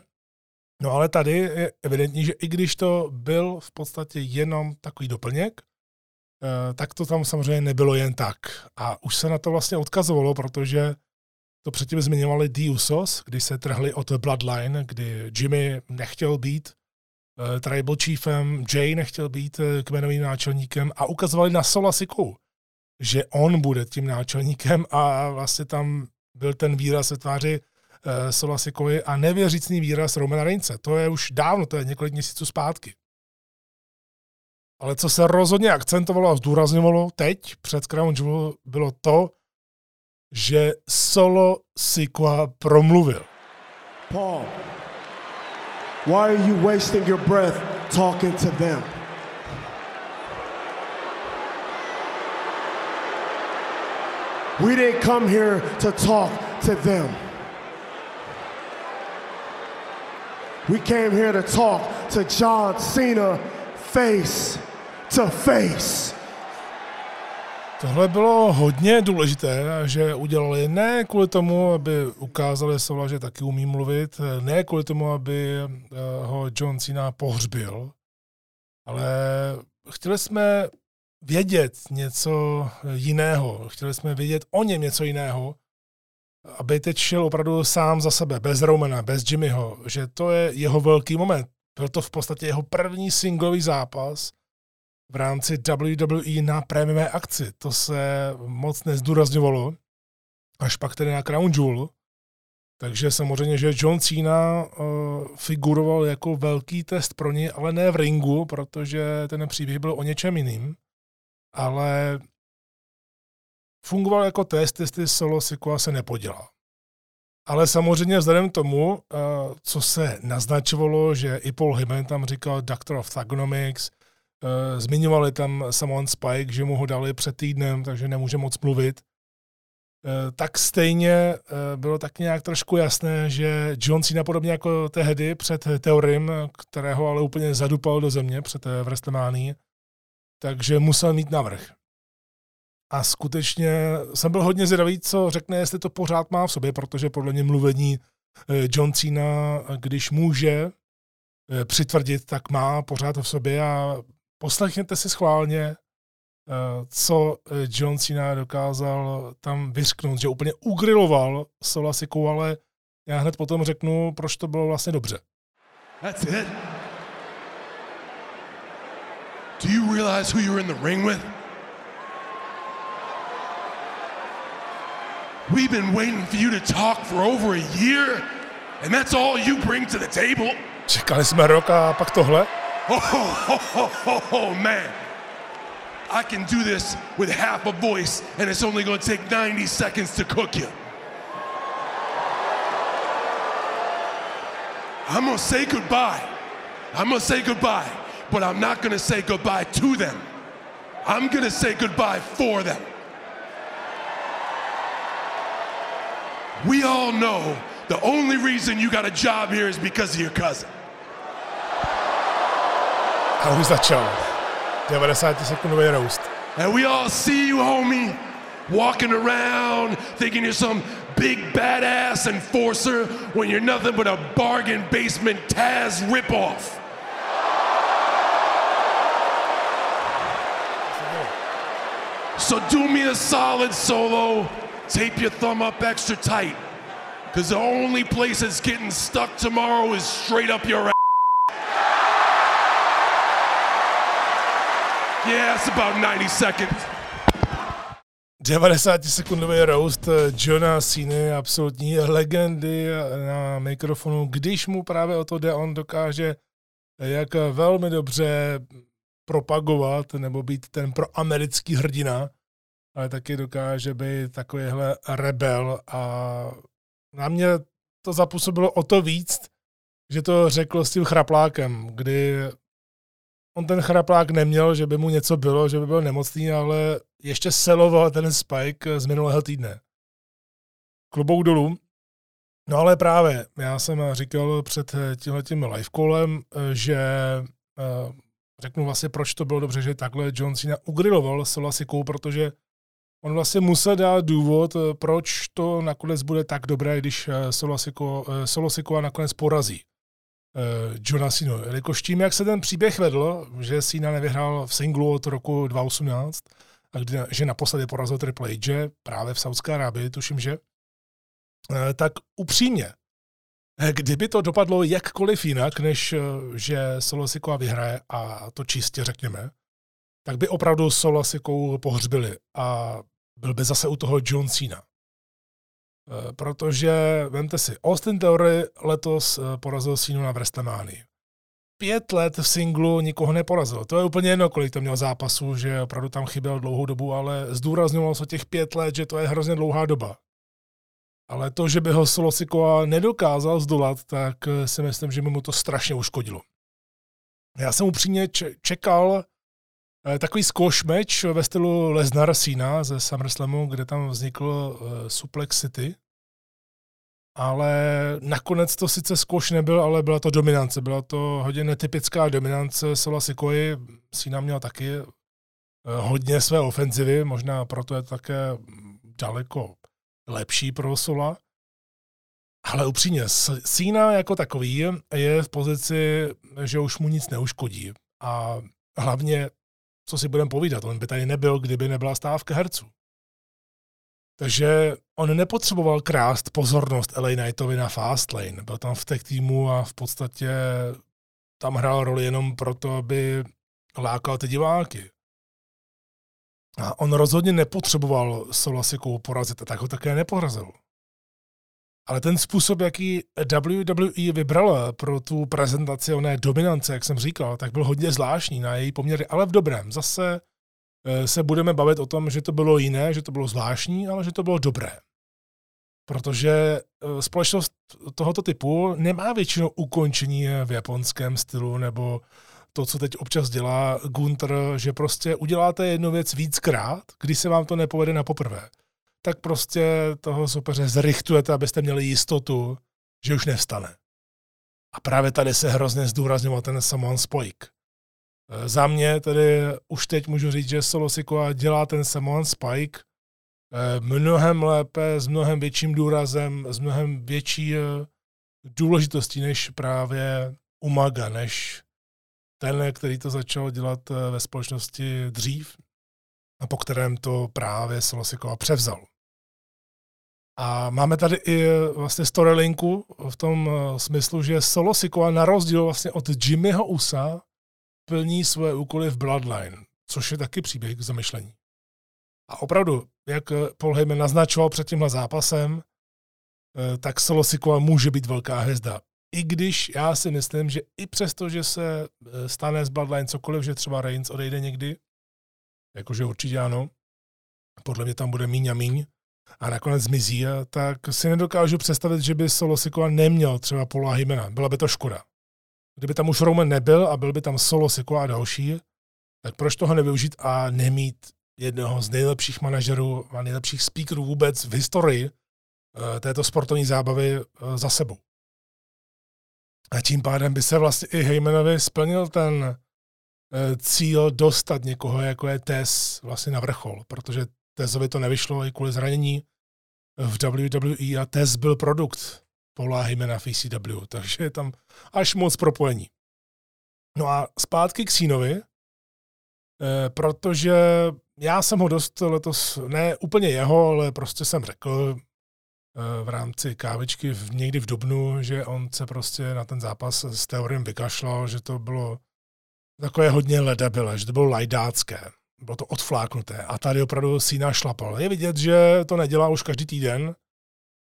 No ale tady je evidentní, že i když to byl v podstatě jenom takový doplněk, eh, tak to tam samozřejmě nebylo jen tak. A už se na to vlastně odkazovalo, protože to předtím zmiňovali The Usos, kdy se trhli od Bloodline, kdy Jimmy nechtěl být uh, tribal chiefem, Jay nechtěl být uh, kmenovým náčelníkem a ukazovali na Sola Siku, že on bude tím náčelníkem a vlastně tam byl ten výraz ve tváři uh, Solasikovi a nevěřícný výraz Romana Reince. To je už dávno, to je několik měsíců zpátky. Ale co se rozhodně akcentovalo a zdůrazňovalo teď před Crown Jewel, bylo to, že Solo Sikoa promluvil. Paul, why are you wasting your breath talking to them? We didn't come here to talk to them. We came here to talk to John Cena face to face. Tohle bylo hodně důležité, že udělali ne kvůli tomu, aby ukázali Sola, že taky umí mluvit, ne kvůli tomu, aby eh, ho John Cena pohřbil, ale chtěli jsme vědět něco jiného, chtěli jsme vědět o něm něco jiného, aby teď šel opravdu sám za sebe, bez Romana, bez Jimmyho, že to je jeho velký moment. Byl to v podstatě jeho první singlový zápas v rámci WWE na prémiové akci. To se moc nezdůrazňovalo, až pak tedy na Crown Jewel. Takže samozřejmě, že John Cena uh, figuroval jako velký test pro něj, ale ne v ringu, protože ten příběh byl o něčem jiným. Ale fungoval jako test, jestli solo Sikoa se nepodělá. Ale samozřejmě vzhledem k tomu, uh, co se naznačovalo, že i Paul Heyman tam říkal Doctor of Thugonomics, zmiňovali tam Samoan Spike, že mu ho dali před týdnem, takže nemůže moc mluvit, uh, tak stejně bylo tak nějak trošku jasné, že John Cena podobně jako tehdy před Teorim, kterého ale úplně zadupal do země před WrestleMania, takže musel mít navrh. A skutečně jsem byl hodně zvědavý, co řekne, jestli to pořád má v sobě, protože podle mě mluvení eh, John Cena, když může eh, přitvrdit, tak má pořád v sobě a poslechněte si schválně, eh, co John Cena dokázal tam vysknout, že úplně ugriloval Solasiku, ale já hned potom řeknu, proč to bylo vlastně dobře. That's it. Do you realize who you're in the ring with? We've been waiting for you to talk for over a year, and that's all you bring to the table. Čekali jsme rok a pak tohle? Oh, oh, oh, oh, man. I can do this with half a voice, and it's only to take 90 seconds to cook you. I'm to say goodbye. I'm to say goodbye, but I'm not to say goodbye to them. I'm to say goodbye for them. We all know the only reason you got a job here is because of your cousin. A už začal. 90 sekundový roast. And we all see you, homie, walking around thinking you're some big badass enforcer when you're nothing but a bargain basement Taz ripoff. So do me a solid solo tape your thumb up extra tight. Because the only place it's getting stuck tomorrow is straight up your ass. Yeah, about 90 seconds. 90-sekundový roast Johna Cena, absolutní legendy na mikrofonu. Když mu právě o to jde, on dokáže jak velmi dobře propagovat nebo být ten proamerický hrdina, ale taky dokáže být takovýhle rebel a na mě to zapůsobilo o to víc, že to řekl s tím chraplákem, kdy on ten chraplák neměl, že by mu něco bylo, že by byl nemocný, ale ještě seloval ten Spike z minulého týdne. Klobouk dolů. No ale právě, já jsem říkal před tímhletím live callem, že eh, řeknu vlastně, proč to bylo dobře, že takhle John Cena ugriloval Solasikou, protože on vlastně musel dát důvod, eh, proč to nakonec bude tak dobré, když eh, Solosiko, eh, nakonec porazí Johna Sino. Jelikož tím, jak se ten příběh vedl, že Sina nevyhrál v singlu od roku 2018, a kdy, že naposledy porazil Triple H právě v Saudské Arábii, tuším, že, tak upřímně, kdyby to dopadlo jakkoliv jinak, než že Solosiko vyhraje, a to čistě řekněme, tak by opravdu Solasikou pohřbili. A byl by zase u toho John Cena. Eh, protože, vemte si, Austin Theory letos eh, porazil Cena na WrestleMania. Pět let v singlu nikoho neporazil. To je úplně jedno, kolik to měl zápasů, že opravdu tam chyběl dlouhou dobu, ale zdůrazňoval se těch pět let, že to je hrozně dlouhá doba. Ale to, že by ho Solo Sikoa nedokázal zdolat, tak eh, si myslím, že by mu to strašně uškodilo. Já jsem upřímně čekal takový squash match ve stylu Lesnar Cena ze SummerSlamu, kde tam vznikl uh, Suplex City. Ale nakonec to sice squash nebyl, ale byla to dominance. Byla to hodně netypická dominance Sola Sikoy. Cena měl taky uh, hodně své ofenzivy, možná proto je také daleko lepší pro Sola. Ale upřímně, Cena jako takový je v pozici, že už mu nic neuškodí. A hlavně co si budeme povídat, on by tady nebyl, kdyby nebyla stávka herců. Takže on nepotřeboval krást pozornost LA Knightovi na Fastlane. Byl tam v těch týmu a v podstatě tam hrál roli jenom proto, aby lákal ty diváky. A on rozhodně nepotřeboval Solasikou porazit a tak ho také neporazil. Ale ten způsob, jaký WWE vybrala pro tu prezentaci oné dominance, jak jsem říkal, tak byl hodně zvláštní na její poměry, ale v dobrém. Zase eh, se budeme bavit o tom, že to bylo jiné, že to bylo zvláštní, ale že to bylo dobré. Protože eh, společnost tohoto typu nemá většinou ukončení v japonském stylu nebo to, co teď občas dělá Gunter, že prostě uděláte jednu věc víckrát, když se vám to nepovede na poprvé tak prostě toho soupeře zrychtujete, abyste měli jistotu, že už nevstane. A právě tady se hrozně zdůrazňoval ten Samoan Spike. E, za mě tedy už teď můžu říct, že Solo Sikoa dělá ten Samoan Spike e, mnohem lépe, s mnohem větším důrazem, s mnohem větší e, důležitostí než právě Umaga, než ten, který to začal dělat ve společnosti dřív a po kterém to právě Solosikova převzal. A máme tady i vlastně storylinku v tom eh, smyslu, že Solo Sikoa na rozdíl vlastně od Jimmyho Usa plní své úkoly v Bloodline, což je taky příběh k zamyšlení. A opravdu, jak eh, Paul Heyman naznačoval před tímhle zápasem, eh, tak Solo Sikoa může být velká hvězda. I když já si myslím, že i přesto, že se stane z Bloodline cokoliv, že třeba Reigns odejde někdy, jakože určitě ano, podle mě tam bude míň a míň, a nakonec zmizí, tak si nedokážu představit, že by Solo Sikoa neměl třeba Paula Hymena. Byla by to škoda. Kdyby tam už Roman nebyl a byl by tam Solo Sikoa a další, tak proč toho nevyužít a nemít jednoho z nejlepších manažerů a nejlepších speakerů vůbec v historii eh, této sportovní zábavy eh, za sebou. A tím pádem by se vlastně i Heymanovi splnil ten eh, cíl dostat někoho, jako je Tess, vlastně na vrchol, protože Tezovi to nevyšlo i kvůli zranění v WWE a Tez byl produkt Paula Heymana v ECW, takže je tam až moc propojení. No a zpátky k Sínovi, eh, protože já jsem ho dost letos, ne úplně jeho, ale prostě jsem řekl eh, v rámci kávičky někdy v Dubnu, že on se prostě na ten zápas s Teorem vykašlal, že to bylo takové hodně ledabile, že to bylo lajdácké bylo to odfláknuté. A tady opravdu Sína šlapal. Je vidět, že to nedělá už každý týden,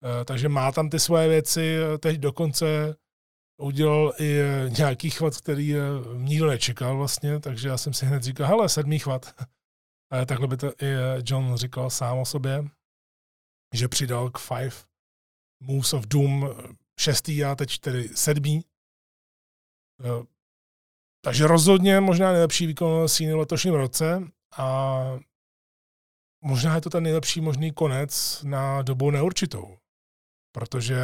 eh, takže má tam ty svoje věci. Teď dokonce udělal i nějaký chvat, který eh, nikdo nečekal vlastně, takže já jsem si hned říkal, hele, sedmý chvat. Takhle by to i John říkal sám o sobě, že přidal k Five Moves of Doom šestý a teď tedy sedmý. Takže rozhodně možná nejlepší výkon Síny v letošním roce a možná je to ten nejlepší možný konec na dobu neurčitou. Protože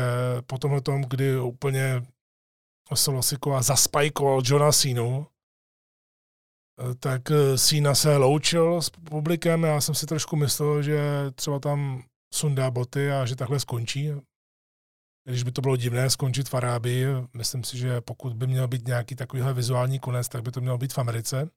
po tomhle tom, kdy úplně Solosikova zaspajkoval Johna Sínu, tak Sína se loučil s publikem. Já jsem si trošku myslel, že třeba tam sundá boty a že takhle skončí. Když by to bylo divné skončit v Arábii, myslím si, že pokud by měl být nějaký takovýhle vizuální konec, tak by to mělo být v Americe.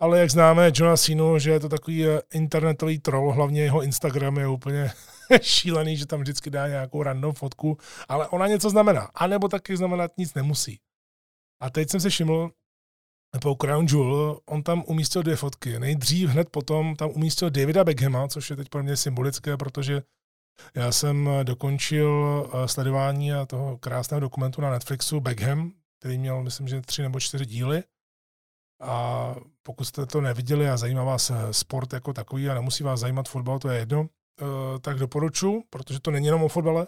Ale jak známe Johna Sinu, že je to takový eh, internetový troll, hlavně jeho Instagram je úplně šílený, že tam vždycky dá nějakou random fotku, ale ona něco znamená. A nebo taky znamenat nic nemusí. A teď jsem si všiml, po Crown Jewel, on tam umístil dvě fotky. Nejdřív hned potom tam umístil Davida Beckhama, což je teď pro mě symbolické, protože já jsem eh, dokončil eh, sledování toho krásného dokumentu na Netflixu Beckham, který měl, myslím, že tři nebo čtyři díly. A pokud jste to neviděli a zajímá vás eh, sport jako takový a nemusí vás zajímat fotbal, to je jedno, tak doporučuji, protože to není jenom o fotbale.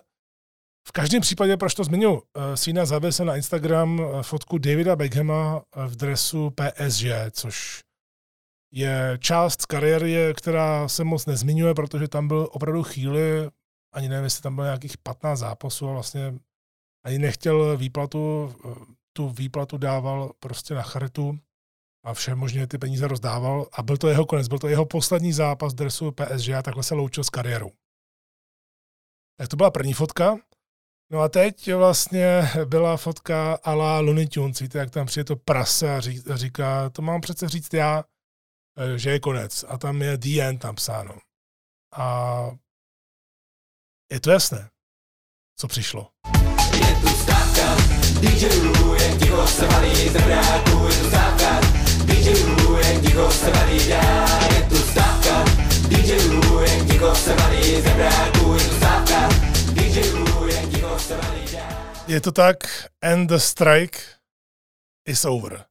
V každém případě, proč to zmiňuji, Sina zavěsil na Instagram fotku Davida Beckhama v dresu PSG, což je část kariéry, která se moc nezmiňuje, protože tam byl opravdu chvíli, ani nevím, jestli tam bylo nějakých 15 zápasů a vlastně ani nechtěl výplatu, tu výplatu dával prostě na charitu a vše možně ty peníze rozdával a byl to jeho konec, byl to jeho poslední zápas dresu PSG a takhle se loučil s kariérou. Tak to byla první fotka. No a teď vlastně byla fotka a la Looney Tunes, víte, jak tam přijde to prase a říká, to mám přece říct já, eh, že je konec. A tam je the end napsáno. A je to jasné, co přišlo. Je tu stávka, DJů, jen ticho se valí z rebráku, je tu stávka, DJů, jen ticho se valí dál, je tu stávka, DJů, jen ticho se valí z je tu stávka, DJů, jen ticho se valí dál. Je to tak, and the strike is over.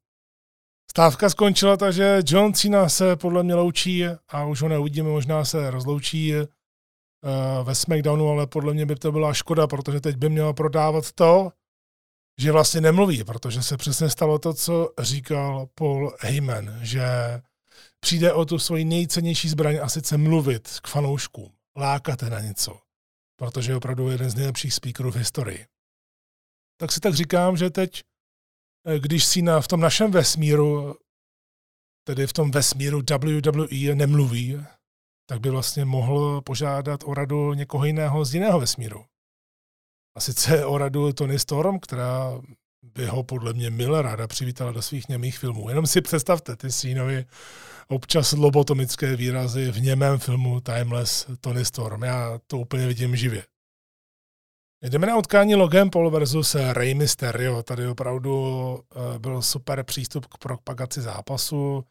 Stávka skončila, takže John Cena se podle mě loučí a už ho neuvidíme, možná se rozloučí ve SmackDownu, ale podle mě by to byla škoda, protože teď by měl prodávat to, že vlastně nemluví, protože se přesně stalo to, co říkal Paul Heyman, že přijde o tu svoji nejcennější zbraň a sice mluvit k fanouškům, lákat na něco, protože je opravdu jeden z nejlepších speakerů v historii. Tak si tak říkám, že teď Eh, když si na, v tom našem vesmíru, tedy v tom vesmíru WWE nemluví, tak by vlastně mohl požádat o radu někoho jiného z jiného vesmíru. A sice o radu Tony Storm, která by ho podle mě mile ráda přivítala do svých němých filmů. Jenom si představte ty sínovi občas lobotomické výrazy v němém filmu Timeless Tony Storm. Já to úplně vidím živě. Jdeme na utkání Logan Paul versus Rey Mysterio. Tady opravdu eh, byl super přístup k propagaci zápasu.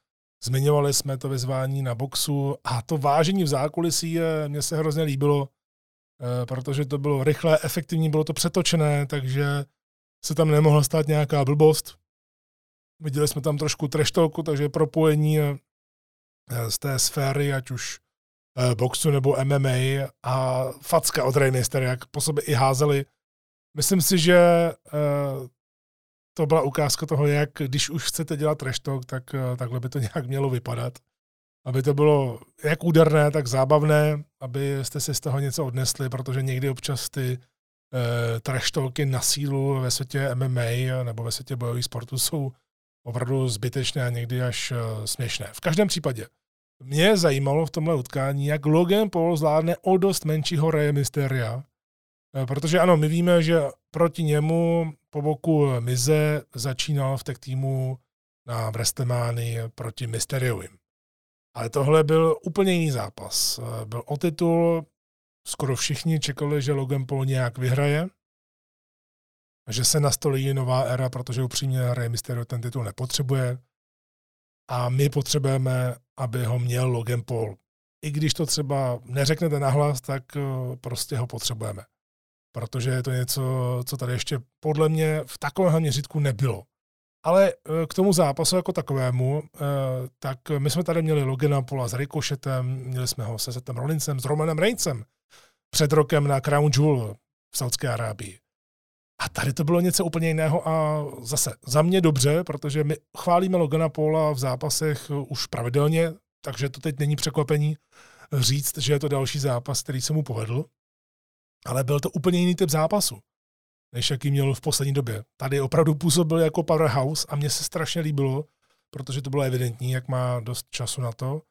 Zmiňovali jsme to vyzvání na boxu a to vážení v zákulisí mně se hrozně líbilo, eh, protože to bylo rychlé, efektivní, bylo to přetočené, takže se tam nemohla stát nějaká blbost. Viděli jsme tam trošku treštolku, takže propojení eh, z té sféry, ať už Eh, boxu nebo MMA a facka od Mysterio, jak po sobě i házeli. Myslím si, že to byla ukázka toho, jak když už chcete dělat trash talk, tak uh, takhle by to nějak mělo vypadat. Aby to bylo jak úderné, tak zábavné, abyste si z toho něco odnesli, protože někdy občas ty uh, trash talky na sílu ve světě MMA nebo ve světě bojových sportů jsou opravdu zbytečné a někdy až uh, směšné. V každém případě mě zajímalo v tomhle utkání, jak Logan Paul zvládne o dost menšího Rey Mysteria, eh, protože ano, my víme, že proti němu po boku Mize začínal v tech týmu na WrestleMania proti Mysteriovým. Ale tohle byl úplně jiný zápas. Byl o titul, skoro všichni čekali, že Logan Paul nějak vyhraje, že se nastolí nová era, protože upřímně Rey Mysterio ten titul nepotřebuje a my potřebujeme, aby ho měl Logan Paul. I když to třeba neřeknete nahlas, tak eh, prostě ho potřebujeme. Protože je to něco, co tady ještě podle mě v takovém měřítku nebylo. Ale eh, k tomu zápasu jako takovému, eh, tak my jsme tady měli Logana Paula s Ricochetem, měli jsme ho se Setem Rollinsem, s Romanem Reincem před rokem na Crown Jewel v Saudské Arábii. A tady to bylo něco úplně jiného a zase za mě dobře, protože my chválíme Logana Paula v zápasech už pravidelně, takže to teď není překvapení říct, že je to další zápas, který se mu povedl. Ale byl to úplně jiný typ zápasu, než jaký měl v poslední době. Tady opravdu působil jako powerhouse a mně se strašně líbilo, protože to bylo evidentní, jak má dost času na to.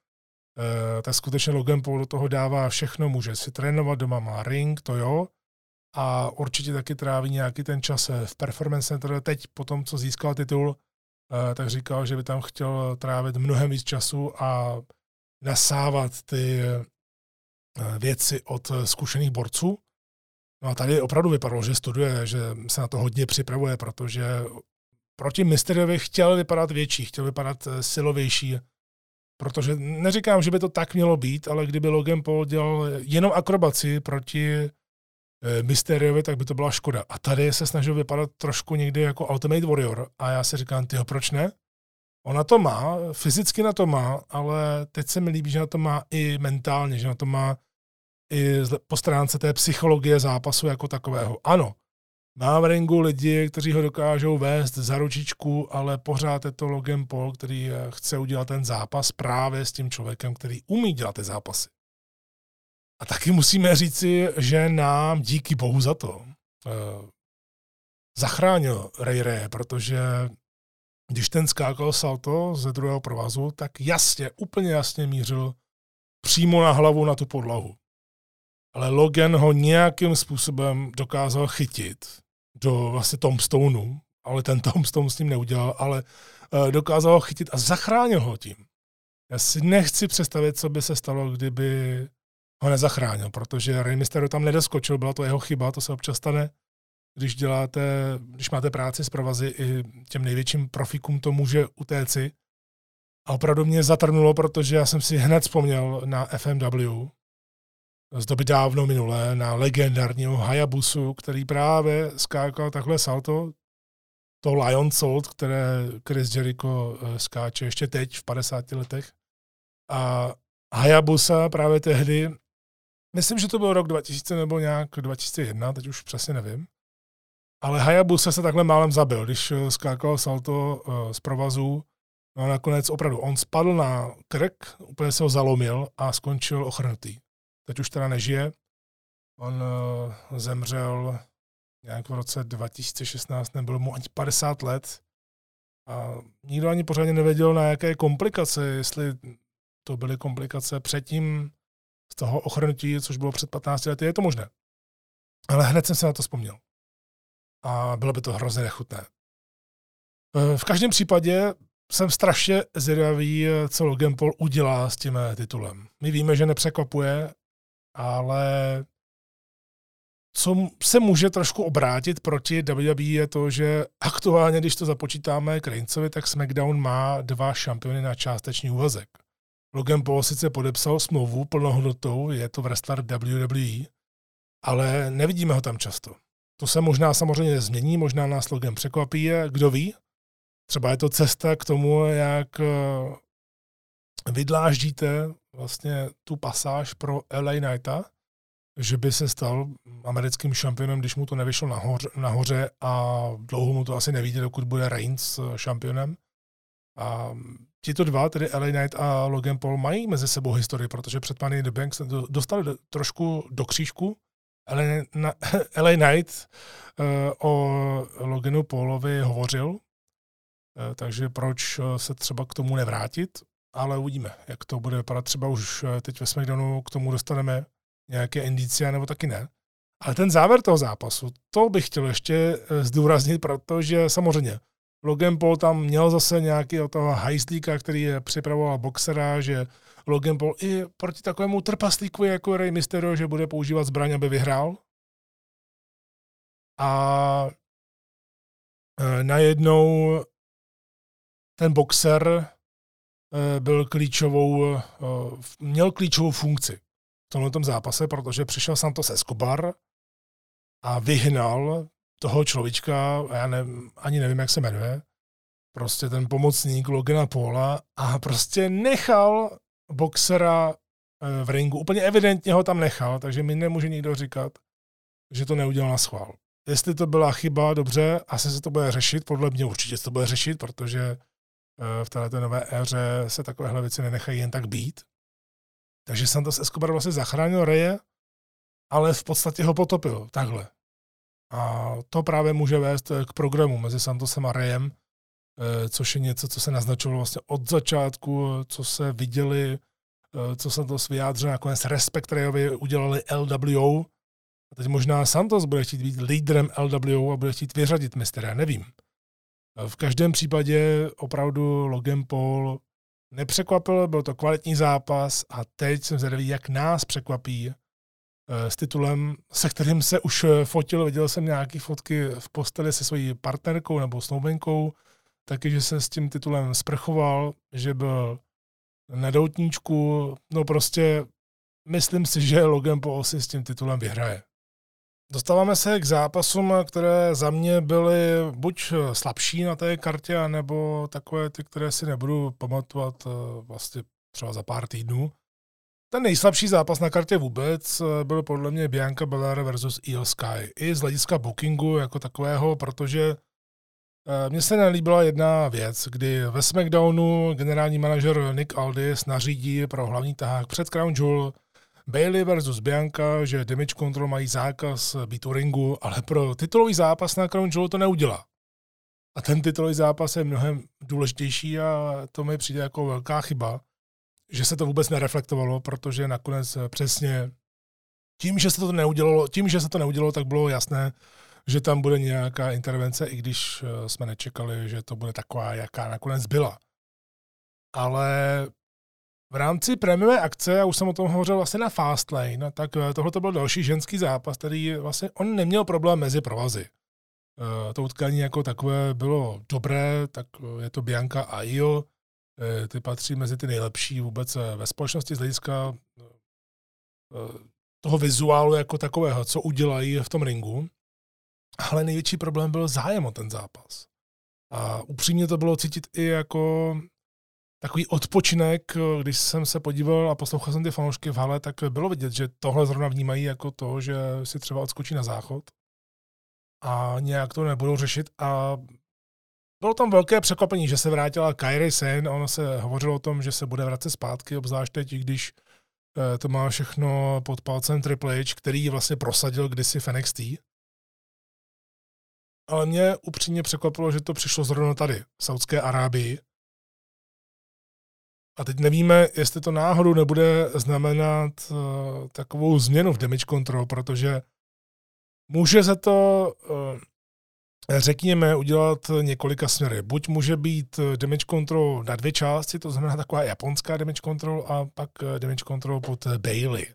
E, tak skutečně Logan Paul do toho dává všechno, může si trénovat doma, má ring, to jo, a určitě taky tráví nějaký ten čas v Performance Center. Teď po tom, co získal titul, eh, tak říkal, že by tam chtěl trávit mnohem víc času a nasávat ty eh, věci od zkušených borců. No a tady opravdu vypadalo, že studuje, že se na to hodně připravuje, protože proti Mysteriovi chtěl vypadat větší, chtěl vypadat eh, silovější, protože neříkám, že by to tak mělo být, ale kdyby Logan Paul dělal jenom akrobaci proti Eh, Mysteriovi, tak by to byla škoda. A tady se snažil vypadat trošku někdy jako Ultimate Warrior a já si říkám, tyho, proč ne? Ona to má, fyzicky na to má, ale teď se mi líbí, že na to má i mentálně, že na to má i po stránce té psychologie zápasu jako takového. Ano, má v ringu lidi, kteří ho dokážou vést za ručičku, ale pořád je to Logan Paul, který eh, chce udělat ten zápas právě s tím člověkem, který umí dělat ty zápasy. A taky musíme říci, že nám díky bohu za to uh, zachránil Ray Ray, protože když ten skákal salto ze druhého provazu, tak jasně, úplně jasně mířil přímo na hlavu na tu podlahu. Ale Logan ho nějakým způsobem dokázal chytit do vlastně Tombstoneu, ale ten Tombstone s ním neudělal, ale uh, dokázal ho chytit a zachránil ho tím. Já si nechci představit, co by se stalo, kdyby ho nezachránil, protože Rey Mysterio tam nedoskočil, byla to jeho chyba, to se občas stane. Když děláte, když máte práci s provazy, i těm největším profikům to může utéci. A opravdu mě zatrnulo, protože já jsem si hned vzpomněl na FMW, z doby dávno minulé, na legendárního Hayabusu, který právě skákal takhle salto, to Lion Salt, které Chris Jericho eh, skáče ještě teď v 50 letech. A Hayabusa právě tehdy, myslím, že to byl rok 2000 nebo nějak 2001, teď už přesně nevím, ale Hayabusa se takhle málem zabil, když eh, skákal salto eh, z provazu. No a nakonec opravdu on spadl na krk, úplně se ho zalomil a skončil ochrnutý. Teď už teda nežije. On zemřel nějak v roce 2016, nebylo mu ani 50 let a nikdo ani pořádně nevěděl, na jaké komplikace, jestli to byly komplikace předtím z toho ochrnutí, což bylo před 15 lety, je to možné. Ale hned jsem se na to vzpomněl. A bylo by to hrozně nechutné. E, v každém případě jsem strašně zvědavý, co Logan Paul udělá s tím titulem. My víme, že nepřekvapuje, ale co se může trošku obrátit proti WWE je to, že aktuálně, když to započítáme Krejncovi, tak SmackDown má dva šampiony na částečný úvazek. Logan Paul sice podepsal smlouvu plnohodnotou, je to wrestler WWE, ale nevidíme ho tam často. To se možná samozřejmě změní, možná nás Logan překvapí, kdo ví. Třeba je to cesta k tomu, jak eh, vydláždíte vlastně tu pasáž pro LA Knighta, že by se stal americkým šampionem, když mu to nevyšlo nahoře, nahoře a dlouho mu to asi nevíde, dokud bude Reigns eh, šampionem. A tito dva, tedy LA Knight a Logan Paul, mají mezi sebou historii, protože před Money the Bank se dostali do, trošku do křížku. LA, na, LA Knight uh, o Loganu Paulovi hovořil, uh, takže proč se třeba k tomu nevrátit, ale uvidíme, jak to bude vypadat. Třeba už teď ve SmackDownu k tomu dostaneme nějaké indicia, nebo taky ne. Ale ten závěr toho zápasu, to bych chtěl ještě eh, zdůraznit, protože samozřejmě Logan Paul tam měl zase nějaký od toho hajzlíka, který připravoval boxera, že Logan Paul i proti takovému trpaslíku jako Rey Mysterio, že bude používat zbraň, aby vyhrál. A eh, najednou ten boxer eh, byl klíčovou, měl klíčovou funkci v tomhle zápase, protože přišel Santos Escobar a vyhnal toho človíčka, já ne, ani nevím, jak se jmenuje, prostě ten pomocník Logana Paula a prostě nechal boxera eh, v ringu. Úplně evidentně ho tam nechal, takže mi nemůže nikdo říkat, že to neudělal na schvál. Jestli to byla chyba, dobře, asi se to bude řešit, podle mě určitě se to bude řešit, protože eh, v této nové éře se takovéhle věci nenechají jen tak být. Takže Santos Escobar vlastně zachránil Reje, ale v podstatě ho potopil. Takhle. A to právě může vést k programu mezi Santosem a Rejem, eh, což je něco, co se naznačovalo vlastně od začátku, co se viděli, eh, co Santos vyjádřil, nakonec Respekt Rejovi udělali LWO. A teď možná Santos bude chtít být lídrem LWO a bude chtít vyřadit Mysteria, nevím. V každém případě opravdu Logan Paul nepřekvapil, byl to kvalitní zápas a teď jsem zvědavý, jak nás překvapí eh, s titulem, se kterým se už eh, fotil, viděl jsem nějaké fotky v posteli se svojí partnerkou nebo snoubenkou, taky, že se s tím titulem sprchoval, že byl na doutníčku, no prostě myslím si, že Logan Paul si s tím titulem vyhraje. Dostáváme se k zápasům, které za mě byly buď slabší na té kartě, nebo takové ty, které si nebudu pamatovat eh, vlastně třeba za pár týdnů. Ten nejslabší zápas na kartě vůbec eh, byl podle mě Bianca Belair versus Io Sky. I z hlediska bookingu jako takového, protože eh, mně se nelíbila jedna věc, kdy ve SmackDownu generální manažer Nick Aldis nařídí pro hlavní tahák před Crown Jewel Bailey versus Bianca, že damage control mají zákaz být u ringu, ale pro titulový zápas na Crown Jewel to neudělá. A ten titulový zápas je mnohem důležitější a to mi přijde jako velká chyba, že se to vůbec nereflektovalo, protože nakonec přesně tím, že se to neudělalo, tím, že se to neudělalo, tak bylo jasné, že tam bude nějaká intervence, i když eh, jsme nečekali, že to bude taková, jaká nakonec byla. Ale v rámci prémiové akce, já už jsem o tom hovořil vlastně na Fastlane, tak tohle to byl další ženský zápas, který vlastně, on neměl problém mezi provazy. To utkání jako takové bylo dobré, tak je to Bianca a Io, ty patří mezi ty nejlepší vůbec ve společnosti z hlediska toho vizuálu jako takového, co udělají v tom ringu. Ale největší problém byl zájem o ten zápas. A upřímně to bylo cítit i jako takový odpočinek, když jsem se podíval a poslouchal jsem ty fanoušky v hale, tak bylo vidět, že tohle zrovna vnímají jako to, že si třeba odskočí na záchod a nějak to nebudou řešit a bylo tam velké překvapení, že se vrátila Kyrie Sen, ono se hovořilo o tom, že se bude vracet zpátky, obzvlášť teď, když eh, to má všechno pod palcem Triple H, který vlastně prosadil kdysi v NXT. Ale mě upřímně překvapilo, že to přišlo zrovna tady, v Saudské Arábii. A teď nevíme, jestli to náhodou nebude znamenat uh, takovou změnu v damage control, protože může se to uh, řekněme, udělat několika směry. Buď může být damage control na dvě části, to znamená taková japonská damage control a pak damage control pod Bailey.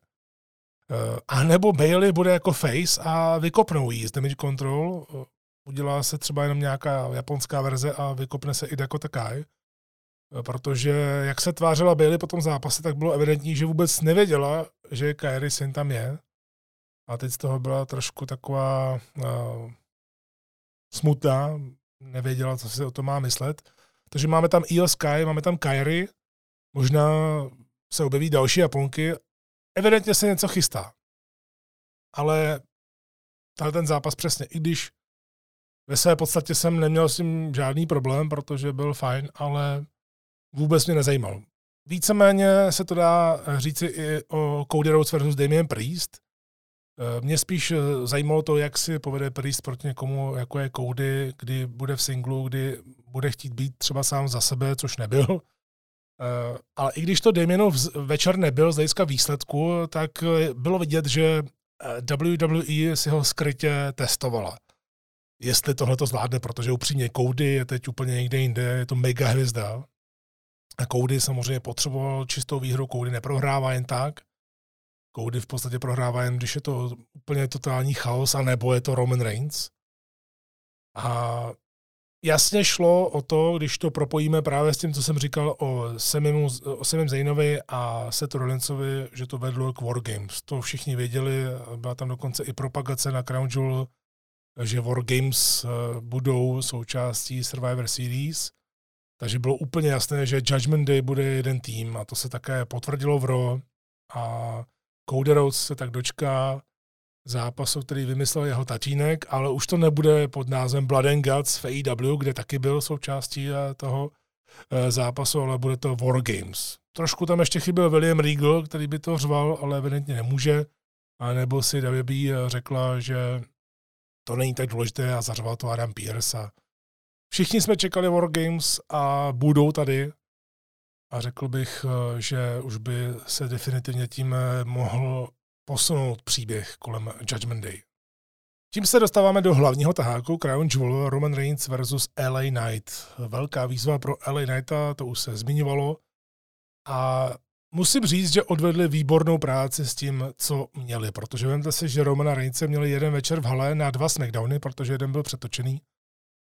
A nebo Bailey bude jako face a vykopnou jí z damage control, udělá se třeba jenom nějaká japonská verze a vykopne se i jako Takai. Protože jak se tvářila Bailey po tom zápase, tak bylo evidentní, že vůbec nevěděla, že Kairi Sin tam je. A teď z toho byla trošku taková uh, smutná, nevěděla, co si o to má myslet. Takže máme tam Io Sky, máme tam Kairi, možná se objeví další Japonky. Evidentně se něco chystá. Ale tady ten zápas přesně, i když ve své podstatě jsem neměl s tím žádný problém, protože byl fajn, ale vůbec mě nezajímal. Víceméně se to dá říci i o Cody Rhodes versus Damien Priest, Eh, mě spíš eh, zajímalo to, jak si povede Priest proti někomu, jako je Cody, kdy bude v singlu, kdy bude chtít být třeba sám za sebe, což nebyl. Eh, ale i když to Damienov večer nebyl z hlediska výsledku, tak bylo vidět, že WWE si ho skrytě testovala. Jestli tohle to zvládne, protože upřímně Cody je teď úplně někde jinde, je to mega hvězda. A Cody samozřejmě potřeboval čistou výhru, Cody neprohrává jen tak. Cody v podstatě prohrává jen, když je to úplně totální chaos, anebo je to Roman Reigns. A jasně šlo o to, když to propojíme právě s tím, co jsem říkal o Semimu, o Semim Zainovi a Setu Rollinsovi, že to vedlo k Wargames. To všichni věděli, byla tam dokonce i propagace na Crown Jewel, že Wargames eh, budou součástí Survivor Series. Takže bylo úplně jasné, že Judgment Day bude jeden tým a to se také potvrdilo v Raw. A Cody Rhodes se tak dočká zápasu, který vymyslel jeho tatínek, ale už to nebude pod názvem Blood and Guts v AEW, kde taky byl součástí eh, toho eh, zápasu, ale bude to War Games. Trošku tam ještě chyběl William Regal, který by to řval, ale evidentně nemůže. A nebo si WB eh, řekla, že to není tak důležité a zařval to Adam Pierce. A všichni jsme čekali War Games a budou tady a řekl bych, eh, že už by se definitivně tím eh, mohl posunout příběh kolem Judgment Day. Tím se dostáváme do hlavního taháku Crown Jewel Roman Reigns versus LA Knight. Velká výzva pro LA Knighta, to už se zmiňovalo. A musím říct, že odvedli výbornou práci s tím, co měli, protože vemte si, že Romana Reignse měli jeden večer v hale na dva Smackdowny, protože jeden byl přetočený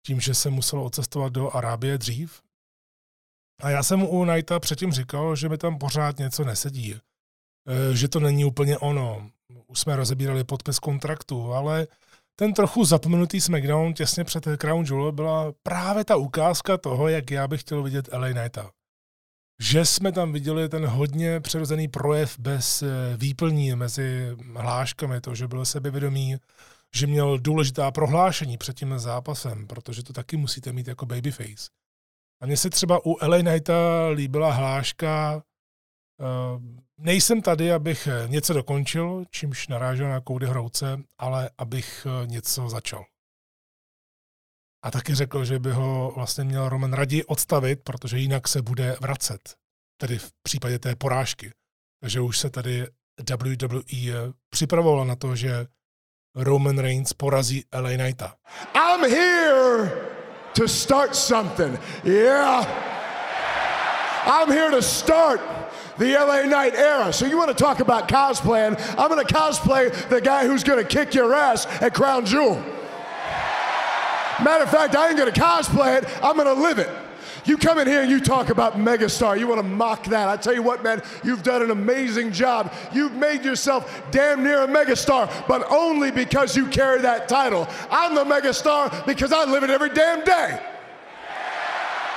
tím, že se muselo odcestovat do Arábie dřív, a já jsem u Knighta předtím říkal, že mi tam pořád něco nesedí. E, že to není úplně ono. Už jsme rozebírali podpis kontraktu, ale ten trochu zapomenutý SmackDown těsně před Crown Jewel byla právě ta ukázka toho, jak já bych chtěl vidět LA Knighta. Že jsme tam viděli ten hodně přirozený projev bez e, výplní mezi hláškami, to, že byl sebevědomý, že měl důležitá prohlášení před tím zápasem, protože to taky musíte mít jako babyface. A mně se třeba u LA Knighta líbila hláška uh, nejsem tady, abych něco dokončil, čímž narážel na koudy hrouce, ale abych eh, něco začal. A taky řekl, že by ho vlastně měl Roman raději odstavit, protože jinak se bude vracet. Tedy v případě té porážky. Takže už se tady WWE připravovala na to, že Roman Reigns porazí LA Knighta. I'm here to start something. Yeah. I'm here to start the LA Knight era. So you want to talk about cosplaying? I'm going to cosplay the guy who's going to kick your ass at Crown Jewel. Matter of fact, I ain't going to cosplay it. I'm going to live it. You come in here and you talk about megastar. You want to mock that. I tell you what, man, you've done an amazing job. You've made yourself damn near a megastar, but only because you carry that title. I'm the megastar because I live it every damn day.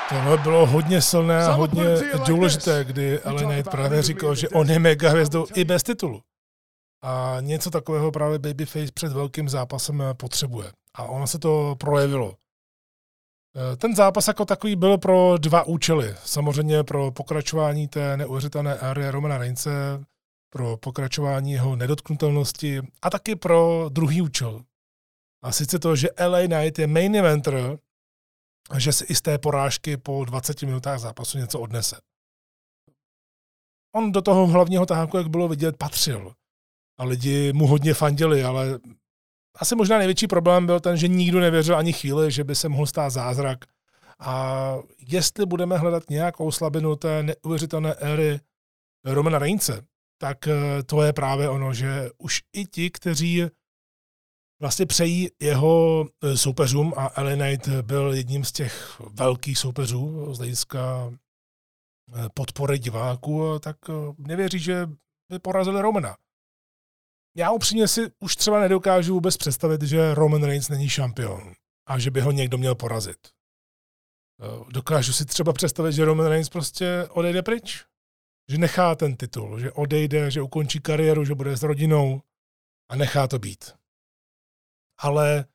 Tohle bylo hodně silné a hodně důležité, kdy Ellen Knight právě říkal, že on je mega hvězdou i bez titulu. A něco takového právě Babyface před velkým zápasem potřebuje. A ono se to projevilo. Eh, ten zápas jako takový byl pro dva účely. Samozřejmě pro pokračování té neuvěřitelné éry Romana Reince, pro pokračování jeho nedotknutelnosti a taky pro druhý účel. A sice to, že LA Knight je main eventer, že si i z té porážky po 20 minutách zápasu něco odnese. On do toho hlavního taháku, jak bylo vidět, patřil. A lidi mu hodně fandili, ale asi možná největší problém byl ten, že nikdo nevěřil ani chvíli, že by se mohl stát zázrak. A jestli budeme hledat nějakou slabinu té neuvěřitelné éry Romana Reince, tak eh, to je právě ono, že už i ti, kteří vlastně přejí jeho eh, soupeřům a Ellen Knight byl jedním z těch velkých soupeřů z hlediska eh, podpory diváků, tak nevěří, že by porazili Romana já upřímně si už třeba nedokážu vůbec představit, že Roman Reigns není šampion a že by ho někdo měl porazit. Eh, dokážu si třeba představit, že Roman Reigns prostě odejde pryč. Že nechá ten titul, že odejde, že ukončí kariéru, že bude s rodinou a nechá to být. Ale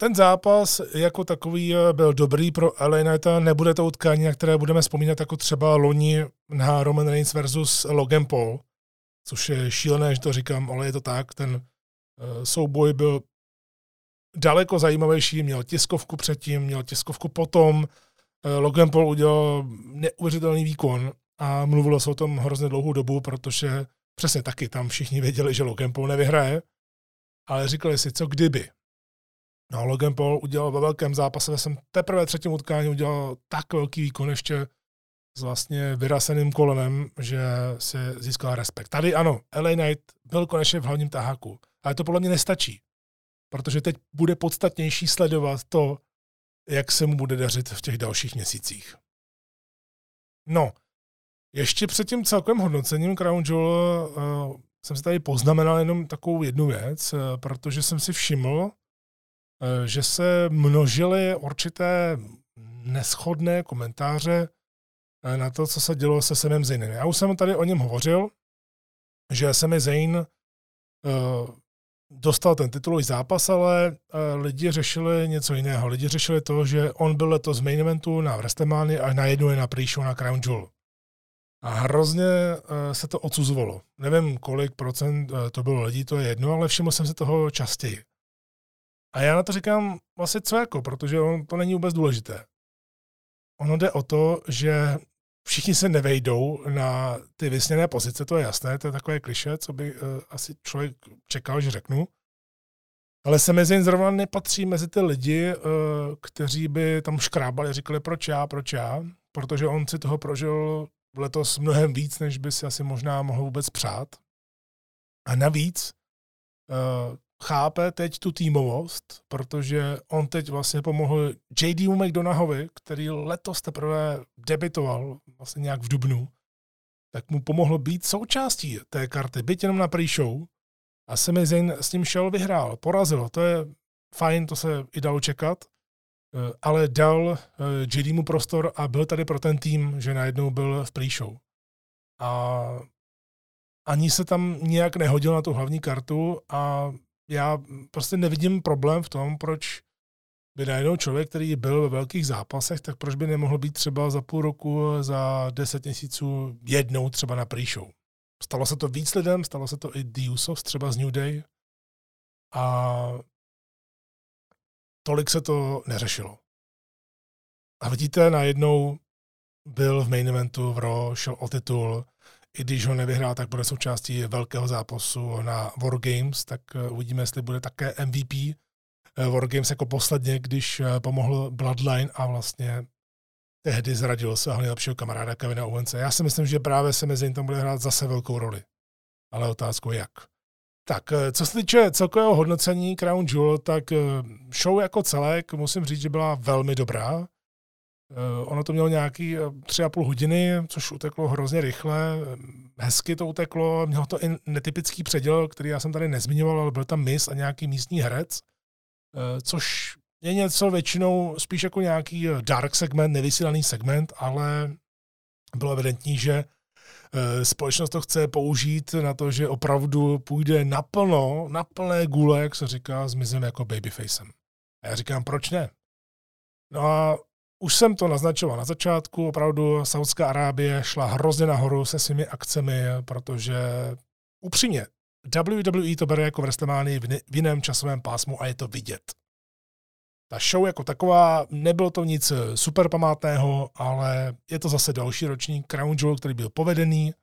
ten zápas jako takový eh, byl dobrý pro LA Knighta, nebude to utkání, na které budeme vzpomínat jako třeba loni na Roman Reigns versus Logan Paul, což je šílené, že to říkám, ale je to tak. Ten uh, souboj byl daleko zajímavější, měl tiskovku předtím, měl tiskovku potom. Uh, Logan Paul udělal neuvěřitelný výkon a mluvilo se o tom hrozně dlouhou dobu, protože přesně taky tam všichni věděli, že Logan Paul nevyhraje, ale říkali si, co kdyby. No, Logan Paul udělal ve velkém zápase, jsem teprve třetím utkání udělal tak velký výkon ještě s vlastně vyraseným kolenem, že si získala respekt. Tady ano, LA Knight byl konečně v hlavním taháku, ale to podle mě nestačí, protože teď bude podstatnější sledovat to, jak se mu bude dařit v těch dalších měsících. No, ještě před tím celkovým hodnocením Crown Jewel uh, jsem si tady poznamenal jenom takovou jednu věc, uh, protože jsem si všiml, uh, že se množily určité neschodné komentáře na to, co se dělo se Semem Zainem. Já už jsem tady o něm hovořil, že Semi Zayn uh, dostal ten titulový zápas, ale uh, lidi řešili něco jiného. Lidi řešili to, že on byl letos main eventu na WrestleMania a najednou je na pre na Crown Jewel. A hrozně uh, se to odsuzovalo. Nevím, kolik procent to bylo lidí, to je jedno, ale všiml jsem se toho častěji. A já na to říkám vlastně co jako, protože on, to není vůbec důležité. Ono jde o to, že všichni se nevejdou na ty vysněné pozice, to je jasné, to je takové kliše, co by uh, asi člověk čekal, že řeknu. Ale se mezi zrovna nepatří mezi ty lidi, uh, kteří by tam škrábali, říkali proč já, proč já, protože on si toho prožil letos mnohem víc, než by si asi možná mohl vůbec přát. A navíc uh, chápe teď tu týmovost, protože on teď vlastně pomohl J.D. McDonahovi, který letos teprve debitoval vlastně nějak v Dubnu, tak mu pomohlo být součástí té karty, byť jenom na pre-show. A Sami Zayn s ním šel, vyhrál, porazil. To je fajn, to se i dalo čekat, eh, ale dal eh, JD mu prostor a byl tady pro ten tým, že najednou byl v pre-show. A ani se tam nějak nehodil na tu hlavní kartu a já prostě nevidím problém v tom, proč by najednou člověk, který byl ve velkých zápasech, tak proč by nemohl být třeba za půl roku, za deset měsíců jednou třeba na pre-show. Stalo se to víc lidem, stalo se to i Usos, třeba z New Day. A tolik se to neřešilo. A vidíte, najednou byl v main eventu v Raw, šel o titul, i když ho nevyhrál, tak bude součástí velkého zápasu na Wargames, tak eh, uvidíme, jestli bude také MVP eh, Wargames jako posledně, když eh, pomohl Bloodline a vlastně tehdy zradil svého nejlepšího kamaráda Kevina Owense. Já si myslím, že právě se mezi tam bude hrát zase velkou roli. Ale otázku jak. Tak, co se týče celkového hodnocení Crown Jewel, tak show jako celek musím říct, že byla velmi dobrá. Eh, ono to mělo nějaký tři a půl hodiny, což uteklo hrozně rychle. Hezky to uteklo, mělo to i netypický předěl, který já jsem tady nezmiňoval, ale byl tam mis a nějaký místní herec, což je něco většinou spíš jako nějaký dark segment, nevysílaný segment, ale bylo evidentní, že Eh, společnost to chce použít na to, že opravdu půjde naplno, na plné gule, jak se říká, zmizem jako babyfacem. A já říkám, proč ne? No a už jsem to naznačoval na začátku, opravdu Saudská Arábie šla hrozně nahoru se svými akcemi, protože upřímně, WWE to bere jako WrestleMania v jiném časovém pásmu a je to vidět. Ta show jako taková, nebylo to nic eh, super památného, ale je to zase další ročník Crown Jewel, který byl povedený.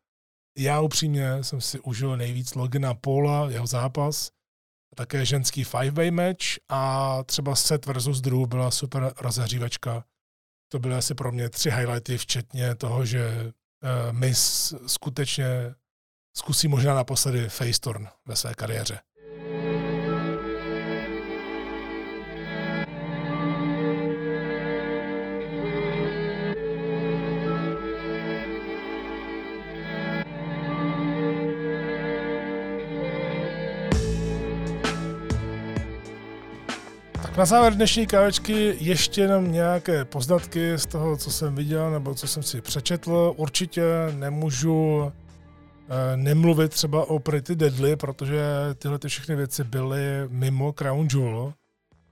Já upřímně jsem si užil nejvíc Logana Paula, jeho zápas, také ženský five-way match a třeba set versus Drew byla super rozehřívačka. To byly asi pro mě tři highlighty, včetně toho, že uh, Miss skutečně zkusí možná naposledy face turn ve své kariéře. Na závěr dnešní kávečky ještě jenom nějaké poznatky z toho, co jsem viděl nebo co jsem si přečetl. Určitě nemůžu eh, nemluvit třeba o Pretty Deadly, protože tyhle ty všechny věci byly mimo Crown Jewel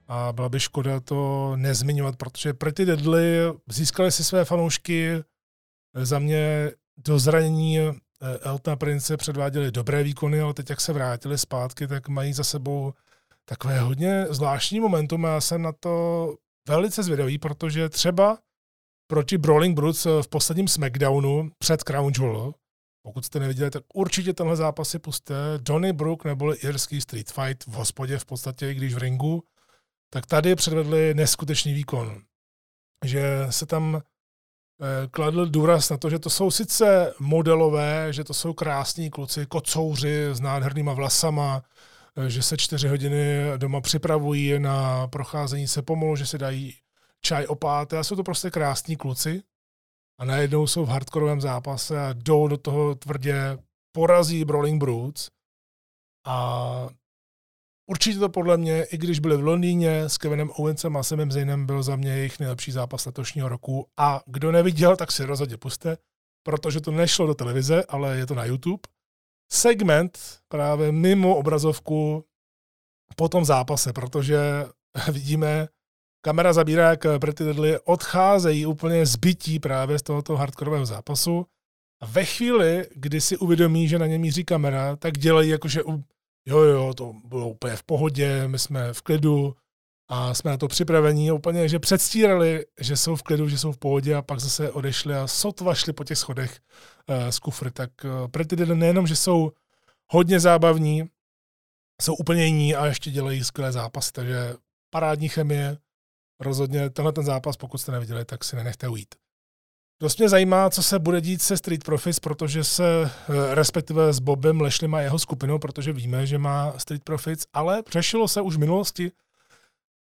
a byla by škoda to nezmiňovat, protože Pretty Deadly získali si své fanoušky za mě do zranění eh, Eltona Prince předváděli dobré výkony, ale teď jak se vrátili zpátky, tak mají za sebou takové hodně zvláštní momentum a já jsem na to velice zvědavý, protože třeba proti Brawling Brutes v posledním SmackDownu před Crown Jewel, pokud jste neviděli, tak určitě tenhle zápas si puste. Donny Brook neboli irský street fight v hospodě v podstatě, když v ringu, tak tady předvedli neskutečný výkon. Že se tam eh, kladl důraz na to, že to jsou sice modelové, že to jsou krásní kluci, kocouři s nádhernýma vlasama, že se čtyři hodiny doma připravují na procházení se pomalu, že si dají čaj opáté a jsou to prostě krásní kluci. A najednou jsou v hardkorovém zápase a jdou do toho tvrdě, porazí Brawling Brutes a určitě to podle mě, i když byli v Londýně s Kevinem Owensem a Samem Zaynem, byl za mě jejich nejlepší zápas letošního roku. A kdo neviděl, tak si rozhodně puste, protože to nešlo do televize, ale je to na YouTube segment právě mimo obrazovku po tom zápase, protože vidíme, kamera zabírá, jak Pretty Deadly odcházejí úplně zbytí právě z tohoto hardkorového zápasu. A ve chvíli, kdy si uvědomí, že na ně míří kamera, tak dělají jako, že jo, jo, to bylo úplně v pohodě, my jsme v klidu a jsme na to připravení, úplně, že předstírali, že jsou v klidu, že jsou v pohodě a pak zase odešli a sotva šli po těch schodech uh, z kufry. Tak uh, Pretty Deadly nejenom, že jsou hodně zábavní, jsou úplně jiní a ještě dělají skvělé zápasy, takže parádní chemie, rozhodně tenhle ten zápas, pokud jste neviděli, tak si nenechte ujít. Dost mě zajímá, co se bude dít se Street Profits, protože se, eh, respektive s Bobem Lešlem a jeho skupinou, protože víme, že má Street Profits, ale řešilo se už v minulosti,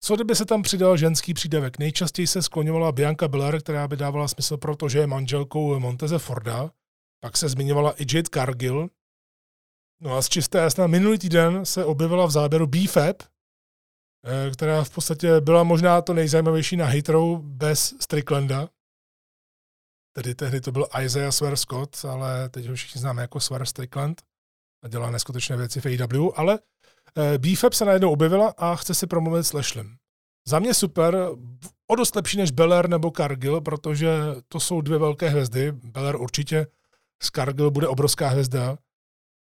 co kdyby se tam přidal ženský přídavek? Nejčastěji se skloňovala Bianca Belair, která by dávala smysl, protože je manželkou Monteze Forda. Pak se zmiňovala i Jade Cargill. No a z čisté jasná, minulý týden se objevila v záběru BFAB, eh, která v podstatě byla možná to nejzajímavější na Hitrou bez Stricklanda. Tedy tehdy to byl Isaiah Swer Scott, ale teď ho všichni známe jako Swer Strickland a dělá neskutečné věci v AEW, ale BFAB se najednou objevila a chce si promluvit s Lashlem. Za mě super, o dost lepší než Beller nebo Cargill, protože to jsou dvě velké hvězdy. Beller určitě, z Cargill bude obrovská hvězda.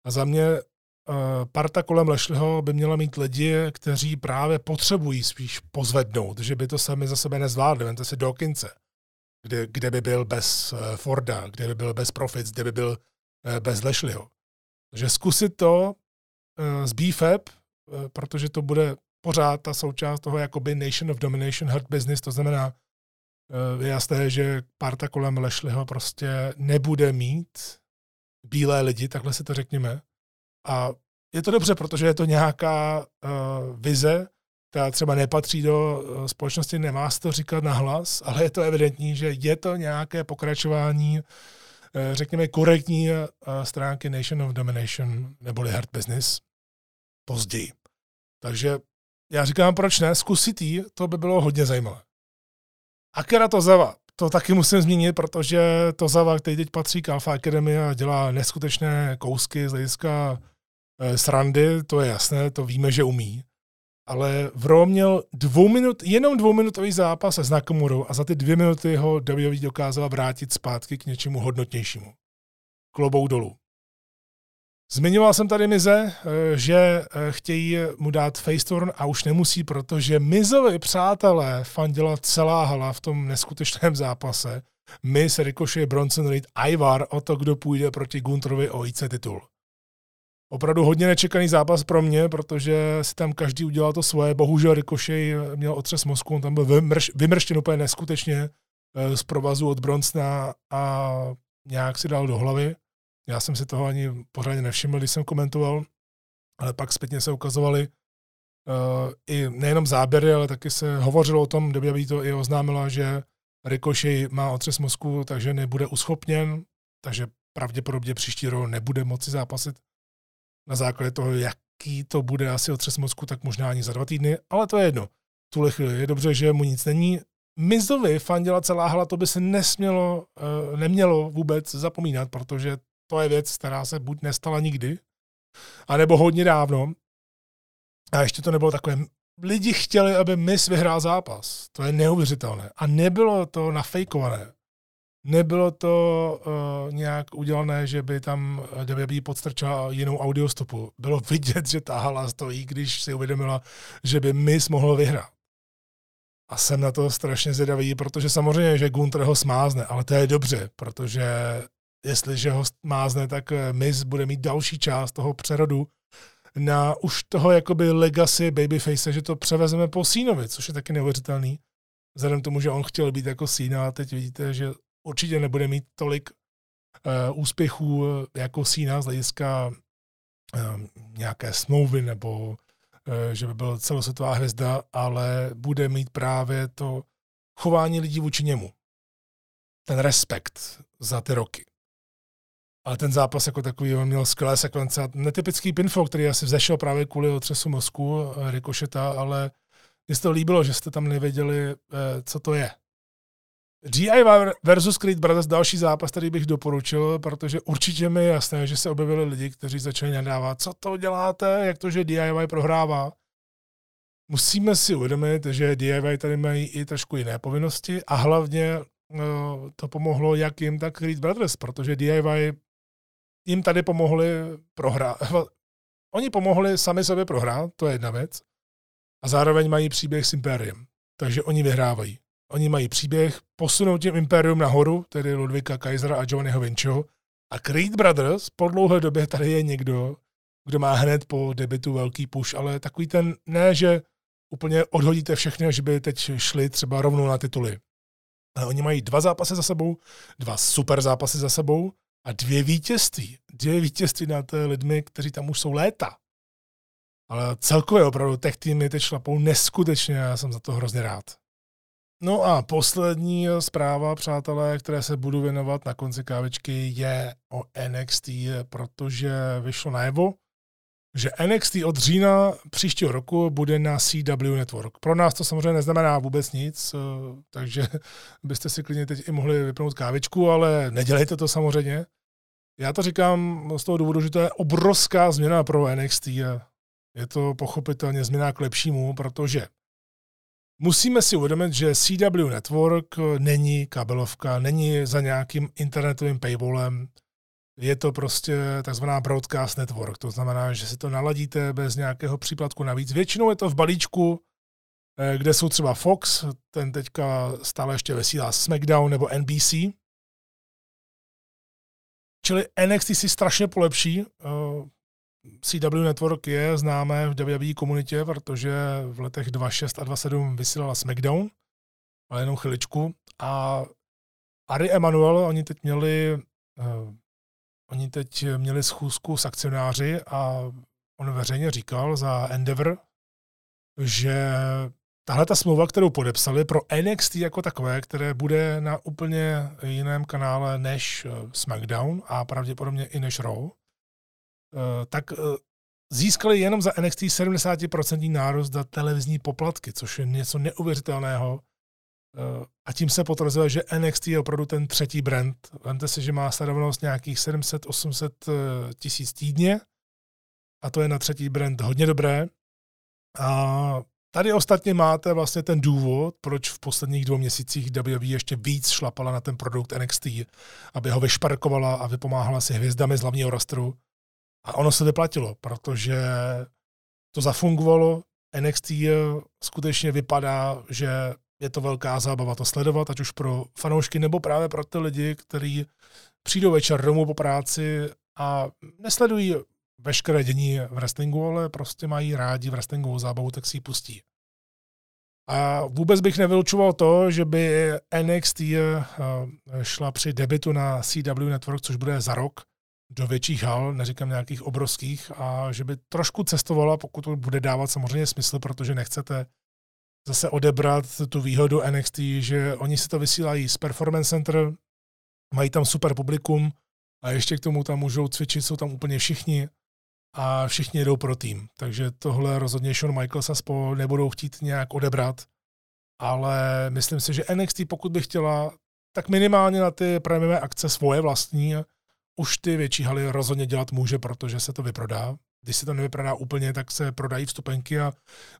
A za mě uh, parta kolem Lešliho by měla mít lidi, kteří právě potřebují spíš pozvednout, že by to sami za sebe nezvládli. Vemte si Dawkinse, kde, kde by byl bez uh, Forda, kde by byl bez Profits, kde by byl bez Lešliho. Takže zkusit to z BFAB, Eh, protože to bude pořád ta součást toho jakoby Nation of Domination Hurt Business, to znamená je jasné, že parta kolem Lešliho prostě nebude mít bílé lidi, takhle si to řekněme. A je to dobře, protože je to nějaká uh, vize, která třeba nepatří do uh, společnosti, nemá se to říkat nahlas, ale je to evidentní, že je to nějaké pokračování, uh, řekněme, korektní uh, stránky Nation of Domination neboli Hard Business později. Takže já říkám, proč ne, zkusit jí, to by bylo hodně zajímavé. Akira Tozawa, to taky musím zmínit, protože Tozawa, který teď patří k Alpha Academy a dělá neskutečné kousky z hlediska e, srandy, to je jasné, to víme, že umí. Ale v Raw měl dvou minut, jenom dvouminutový zápas s Nakamurou a za ty dvě minuty ho WWE dokázala vrátit zpátky k něčemu hodnotnějšímu. Klobou dolů. Zmiňoval jsem tady Mize, eh, že eh, chtějí mu dát faceturn a už nemusí, protože Mizovi přátelé fandila celá hala v tom neskutečném zápase. Miz, Ricochet, Bronson Reed, Ivar o to, kdo půjde proti Gunterovi o IC titul. Opravdu hodně nečekaný zápas pro mě, protože si tam každý udělal to svoje. Bohužel Ricochet měl otřes mozku, on tam byl vymrš, vymrštěn úplně neskutečně eh, z provazu od Bronsona a nějak si dal do hlavy. Já jsem si toho ani pořádně nevšiml, když jsem komentoval, ale pak zpětně se ukazovaly uh, i nejenom záběry, ale taky se hovořilo o tom, by to i oznámila, že Ricochet má otřes mozku, takže nebude uschopněn, takže pravděpodobně příští rok nebude moci zápasit na základě toho, jaký to bude asi otřes mozku, tak možná ani za dva týdny, ale to je jedno. V tuhle chvíli je dobře, že mu nic není. Mizovi fandila celá hala, to by se nesmělo, uh, nemělo vůbec zapomínat, protože to je věc, která se buď nestala nikdy, anebo hodně dávno. A ještě to nebylo takové. Lidi chtěli, aby Miss vyhrál zápas. To je neuvěřitelné. A nebylo to nafejkované. Nebylo to uh, nějak udělané, že by tam WWE podstrčila jinou audiostopu. Bylo vidět, že ta hala stojí, když si uvědomila, že by Miss mohl vyhrát. A jsem na to strašně zvědavý, protože samozřejmě, že Gunter ho smázne, ale to je dobře, protože jestliže ho mázne, tak eh, Miz bude mít další část toho přerodu na už toho jakoby legacy babyface, že to převezeme po Sínovi, což je taky neuvěřitelný. Vzhledem tomu, že on chtěl být jako Sína a teď vidíte, že určitě nebude mít tolik uh, úspěchů eh, jako Sína z hlediska uh, nějaké smlouvy nebo uh, že by byl celosvětová hvězda, ale bude mít právě to chování lidí vůči němu. Ten respekt za ty roky. Ale ten zápas jako takový, on měl skvělé sekvence. Netypický pinfall, který asi vzešel právě kvůli otřesu mozku eh, Rikošeta, ale mně se to líbilo, že jste tam nevěděli, eh, co to je. GI versus Creed Brothers, další zápas, který bych doporučil, protože určitě mi je jasné, že se objevili lidi, kteří začali nadávat, co to děláte, jak to, že DIY prohrává. Musíme si uvědomit, že DIY tady mají i trošku jiné povinnosti a hlavně eh, to pomohlo jak jim, tak Creed Brothers, protože DIY jim tady pomohli prohrát. Oni pomohli sami sobě prohrát, to je jedna věc. A zároveň mají příběh s Impériem. Takže oni vyhrávají. Oni mají příběh posunout tím Imperium nahoru, tedy Ludvika Kaisera a Giovanniho Vinciho. A Creed Brothers po dlouhé době tady je někdo, kdo má hned po debitu velký push, ale takový ten, ne, že úplně odhodíte všechny, že by teď šli třeba rovnou na tituly. Ale oni mají dva zápasy za sebou, dva super zápasy za sebou a dvě vítězství. Dvě vítězství nad lidmi, kteří tam už jsou léta. Ale celkově opravdu tech týmy teď šlapou neskutečně a já jsem za to hrozně rád. No a poslední zpráva, přátelé, které se budu věnovat na konci kávičky, je o NXT, protože vyšlo najevo, že NXT od října příštího roku bude na CW Network. Pro nás to samozřejmě neznamená vůbec nic, eh, takže byste si klidně teď i mohli vypnout kávičku, ale nedělejte to samozřejmě. Já to říkám z toho důvodu, že to je obrovská změna pro NXT a je to pochopitelně změna k lepšímu, protože musíme si uvědomit, že CW Network není kabelovka, není za nějakým internetovým paywallem, je to prostě takzvaná broadcast network, to znamená, že si to naladíte bez nějakého příplatku navíc. Většinou je to v balíčku, eh, kde jsou třeba Fox, ten teďka stále ještě vysílá SmackDown nebo NBC. Čili NXT si strašně polepší. Eh, CW Network je známé v WWE komunitě, protože v letech 2.6 a 2.7 vysílala SmackDown. ale jenom chviličku. A Ari Emanuel, oni teď měli, uh, oni teď měli schůzku s akcionáři a on veřejně říkal za Endeavor, že tahle ta smlouva, kterou podepsali pro NXT jako takové, které bude na úplně jiném kanále než eh, SmackDown a pravděpodobně i než Raw, eh, tak eh, získali jenom za NXT 70% nárůst za televizní poplatky, což je něco neuvěřitelného. A tím se potvrzuje, že NXT je opravdu ten třetí brand. Vemte si, že má sledovanost nějakých 700-800 tisíc týdně a to je na třetí brand hodně dobré. A Tady ostatně máte vlastně ten důvod, proč v posledních dvou měsících WWE ještě víc šlapala na ten produkt NXT, aby ho vyšparkovala a vypomáhala si hvězdami z hlavního rostru. A ono se vyplatilo, protože to zafungovalo. NXT skutečně vypadá, že je to velká zábava to sledovat, ať už pro fanoušky nebo právě pro ty lidi, kteří přijdou večer domů po práci a nesledují veškeré dění v wrestlingu, ale prostě mají rádi wrestlingovou zábavu, tak si ji pustí. A vůbec bych nevylučoval to, že by NXT eh, šla při debitu na CW Network, což bude za rok, do větších hal, neříkám nějakých obrovských, a že by trošku cestovala, pokud to bude dávat samozřejmě smysl, protože nechcete zase odebrat tu výhodu NXT, že oni si to vysílají z Performance Center, mají tam super publikum a ještě k tomu tam můžou cvičit, jsou tam úplně všichni a všichni jedou pro tým. Takže tohle rozhodně Shawn Michaels a spol nebudou chtít nějak odebrat, ale myslím si, že NXT, pokud by chtěla, tak minimálně na ty prémiové akce svoje vlastní, už ty větší haly rozhodně dělat může, protože se to vyprodá. Když se to nevyprodá úplně, tak se prodají vstupenky a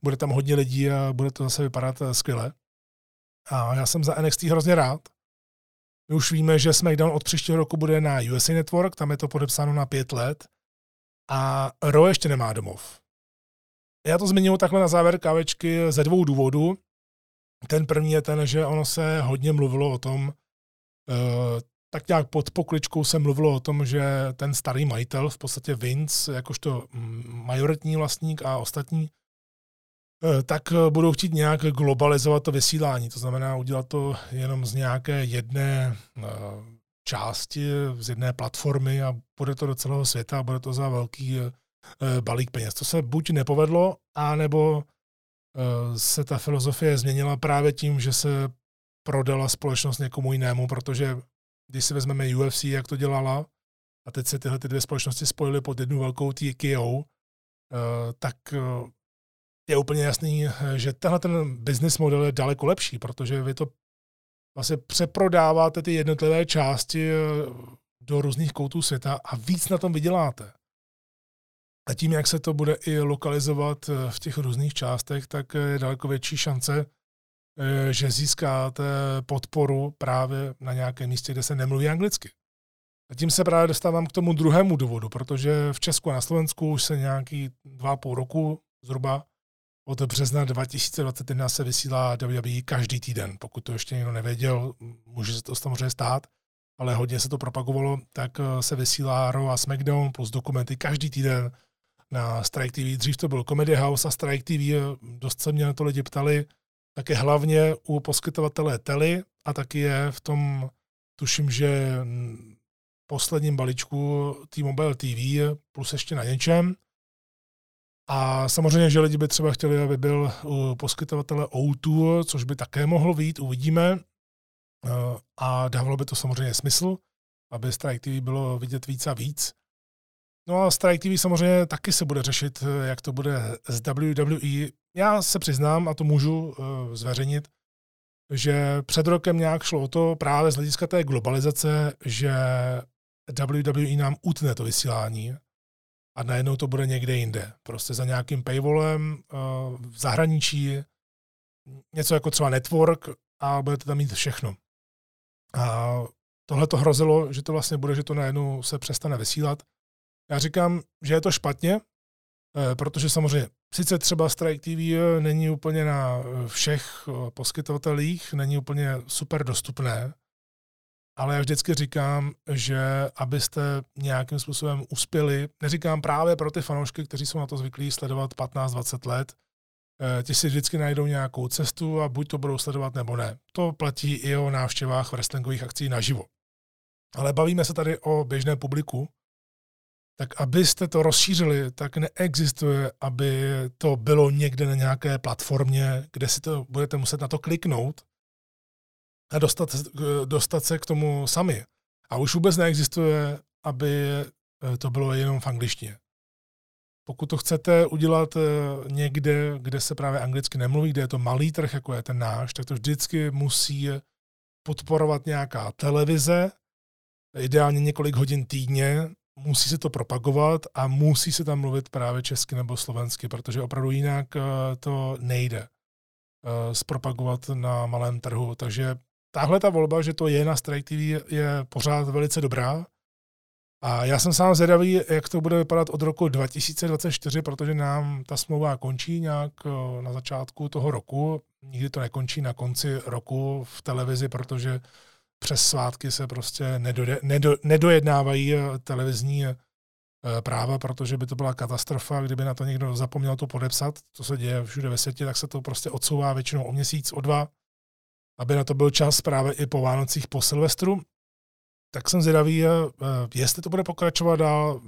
bude tam hodně lidí a bude to zase vypadat eh, skvěle. A já jsem za NXT hrozně rád. My už víme, že SmackDown od příštího roku bude na USA Network, tam je to podepsáno na pět let a Ro ještě nemá domov. Já to zmiňuji takhle na závěr kávečky ze dvou důvodů. Ten první je ten, že ono se hodně mluvilo o tom, eh, tak nějak pod pokličkou se mluvilo o tom, že ten starý majitel, v podstatě Vince, jakožto majoritní vlastník a ostatní, eh, tak budou chtít nějak globalizovat to vysílání. To znamená udělat to jenom z nějaké jedné eh, části z jedné platformy a bude to do celého světa a bude to za velký eh, balík peněz. To se buď nepovedlo, anebo eh, se ta filozofie změnila právě tím, že se prodala společnost někomu jinému, protože když si vezmeme UFC, jak to dělala, a teď se tyhle ty dvě společnosti spojily pod jednu velkou TKO, eh, tak je úplně jasný, že tenhle ten business model je daleko lepší, protože vy to vlastně přeprodáváte ty jednotlivé části eh, do různých koutů světa a víc na tom vyděláte. A tím, jak se to bude i lokalizovat eh, v těch různých částech, tak je daleko větší šance, eh, že získáte podporu právě na nějakém místě, kde se nemluví anglicky. A tím se právě dostávám k tomu druhému důvodu, protože v Česku a na Slovensku už se nějaký dva půl roku zhruba od března 2021 se vysílá WWE každý týden. Pokud to ještě někdo nevěděl, může se to samozřejmě stát, ale hodně se to propagovalo, tak eh, se vysílá Raw a SmackDown plus dokumenty každý týden na Strike TV. Dřív to byl Comedy House a Strike TV, eh, dost se mě na to lidi ptali, také hlavně u poskytovatele Tele a taky je v tom, tuším, že posledním balíčku T-Mobile TV plus ještě na něčem. A samozřejmě, že lidi by třeba chtěli, aby byl u poskytovatele O2, což by také mohlo být, uvidíme. Eh, a dávalo by to samozřejmě smysl, aby Strike TV bylo vidět víc a víc. No a Strike TV samozřejmě taky se bude řešit, eh, jak to bude s WWE. Já se přiznám, a to můžu eh, zveřejnit, že před rokem nějak šlo o to právě z hlediska té globalizace, že WWE nám utne to vysílání a najednou to bude někde jinde. Prostě za nějakým paywallem eh, v zahraničí, něco jako třeba network a budete tam mít všechno. A tohle to hrozilo, že to vlastně bude, že to najednou se přestane vysílat. Já říkám, že je to špatně, eh, protože samozřejmě sice třeba Strike TV není úplně na všech eh, poskytovatelích, není úplně super dostupné, ale já vždycky říkám, že abyste nějakým způsobem uspěli, neříkám právě pro ty fanoušky, kteří jsou na to zvyklí sledovat 15-20 let, ti si vždycky najdou nějakou cestu a buď to budou sledovat nebo ne. To platí i o návštěvách wrestlingových akcí naživo. Ale bavíme se tady o běžné publiku, tak abyste to rozšířili, tak neexistuje, aby to bylo někde na nějaké platformě, kde si to budete muset na to kliknout a dostat, dostat se k tomu sami. A už vůbec neexistuje, aby to bylo jenom v angličtině. Pokud to chcete udělat eh, někde, kde se právě anglicky nemluví, kde je to malý trh, jako je ten náš, tak to vždycky musí podporovat nějaká televize, ideálně několik hodin týdně, musí se to propagovat a musí se tam mluvit právě česky nebo slovensky, protože opravdu jinak eh, to nejde eh, zpropagovat na malém trhu. Takže tahle ta volba, že to je na Strike TV, je pořád velice dobrá. A já jsem sám zvědavý, jak to bude vypadat od roku 2024, protože nám ta smlouva končí nějak eh, na začátku toho roku. Nikdy to nekončí na konci roku v televizi, protože přes svátky se prostě nedode, nedo, nedojednávají eh, televizní eh, práva, protože by to byla katastrofa, kdyby na to někdo zapomněl to podepsat, to se děje všude ve světě, tak se to prostě odsouvá většinou o měsíc, o dva, aby na to byl čas právě i po Vánocích, po Silvestru. Tak jsem zvědavý, eh, jestli to bude pokračovat dál,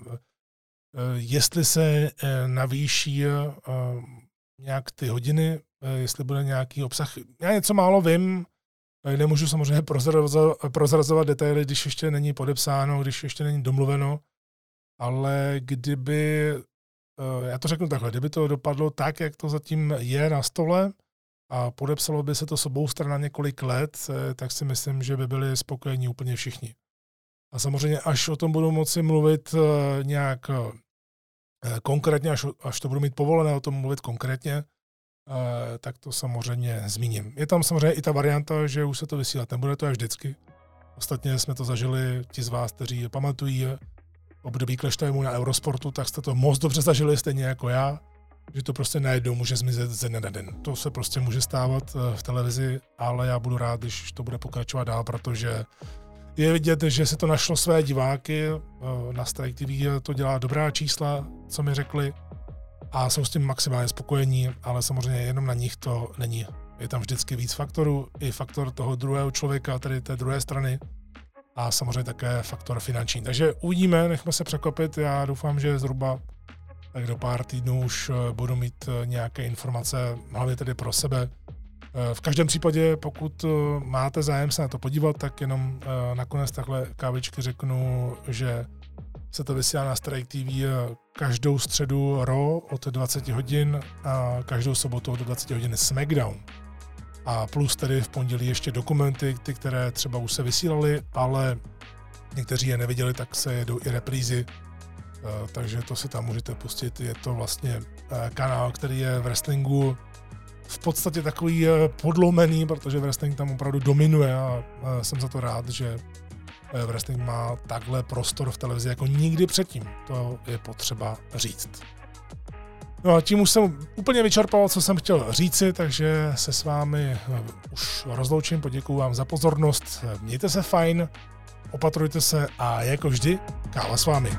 jestli se navýší nějak ty hodiny, jestli bude nějaký obsah. Já něco málo vím, Nemůžu samozřejmě prozrazovat, prozrazovat detaily, když ještě není podepsáno, když ještě není domluveno, ale kdyby, eh, já to řeknu takhle, kdyby to dopadlo tak, jak to zatím je na stole a podepsalo by se to s obou stran na několik let, eh, tak si myslím, že by byli spokojení úplně všichni. A samozřejmě, až o tom budu moci mluvit eh, nějak konkrétně, až, až to budu mít povolené o tom mluvit konkrétně, tak to samozřejmě zmíním. Je tam samozřejmě i ta varianta, že už se to vysílat nebude, to až vždycky. Ostatně jsme to zažili, ti z vás, kteří pamatují období Timeu na Eurosportu, tak jste to moc dobře zažili, stejně jako já, že to prostě najednou může zmizet ze dne na den. To se prostě může stávat eh, v televizi, ale já budu rád, když to bude pokračovat dál, protože je vidět, že se to našlo své diváky. Eh, na Strike TV to dělá dobrá čísla, co mi řekli a jsou s tím maximálně spokojení, ale samozřejmě jenom na nich to není. Je tam vždycky víc faktorů, i faktor toho druhého člověka, tedy té druhé strany, a samozřejmě také faktor finanční. Takže uvidíme, nechme se překopit. Já doufám, že zhruba tak do pár týdnů už eh, budu mít eh, nějaké informace, hlavně tedy pro sebe. Eh, v každém případě, pokud máte zájem se na to podívat, tak jenom nakonec takhle kávičky řeknu, že se to vysílá na Strike TV každou středu RO od 20 hodin a každou sobotu od 20 hodin SmackDown. A plus tedy v pondělí ještě dokumenty, ty, které třeba už se vysílaly, ale někteří je neviděli, tak se jedou i reprízy, eh, takže to si tam můžete pustit. Je to vlastně eh, kanál, který je v wrestlingu v podstatě takový podlomený, protože wrestling tam opravdu dominuje a jsem za to rád, že wrestling má takhle prostor v televizi jako nikdy předtím. To je potřeba říct. No a tím už jsem úplně vyčerpal, co jsem chtěl říci, takže se s vámi eh, už rozloučím, poděkuji vám za pozornost, mějte se fajn, opatrujte se a jako vždy, káva s vámi.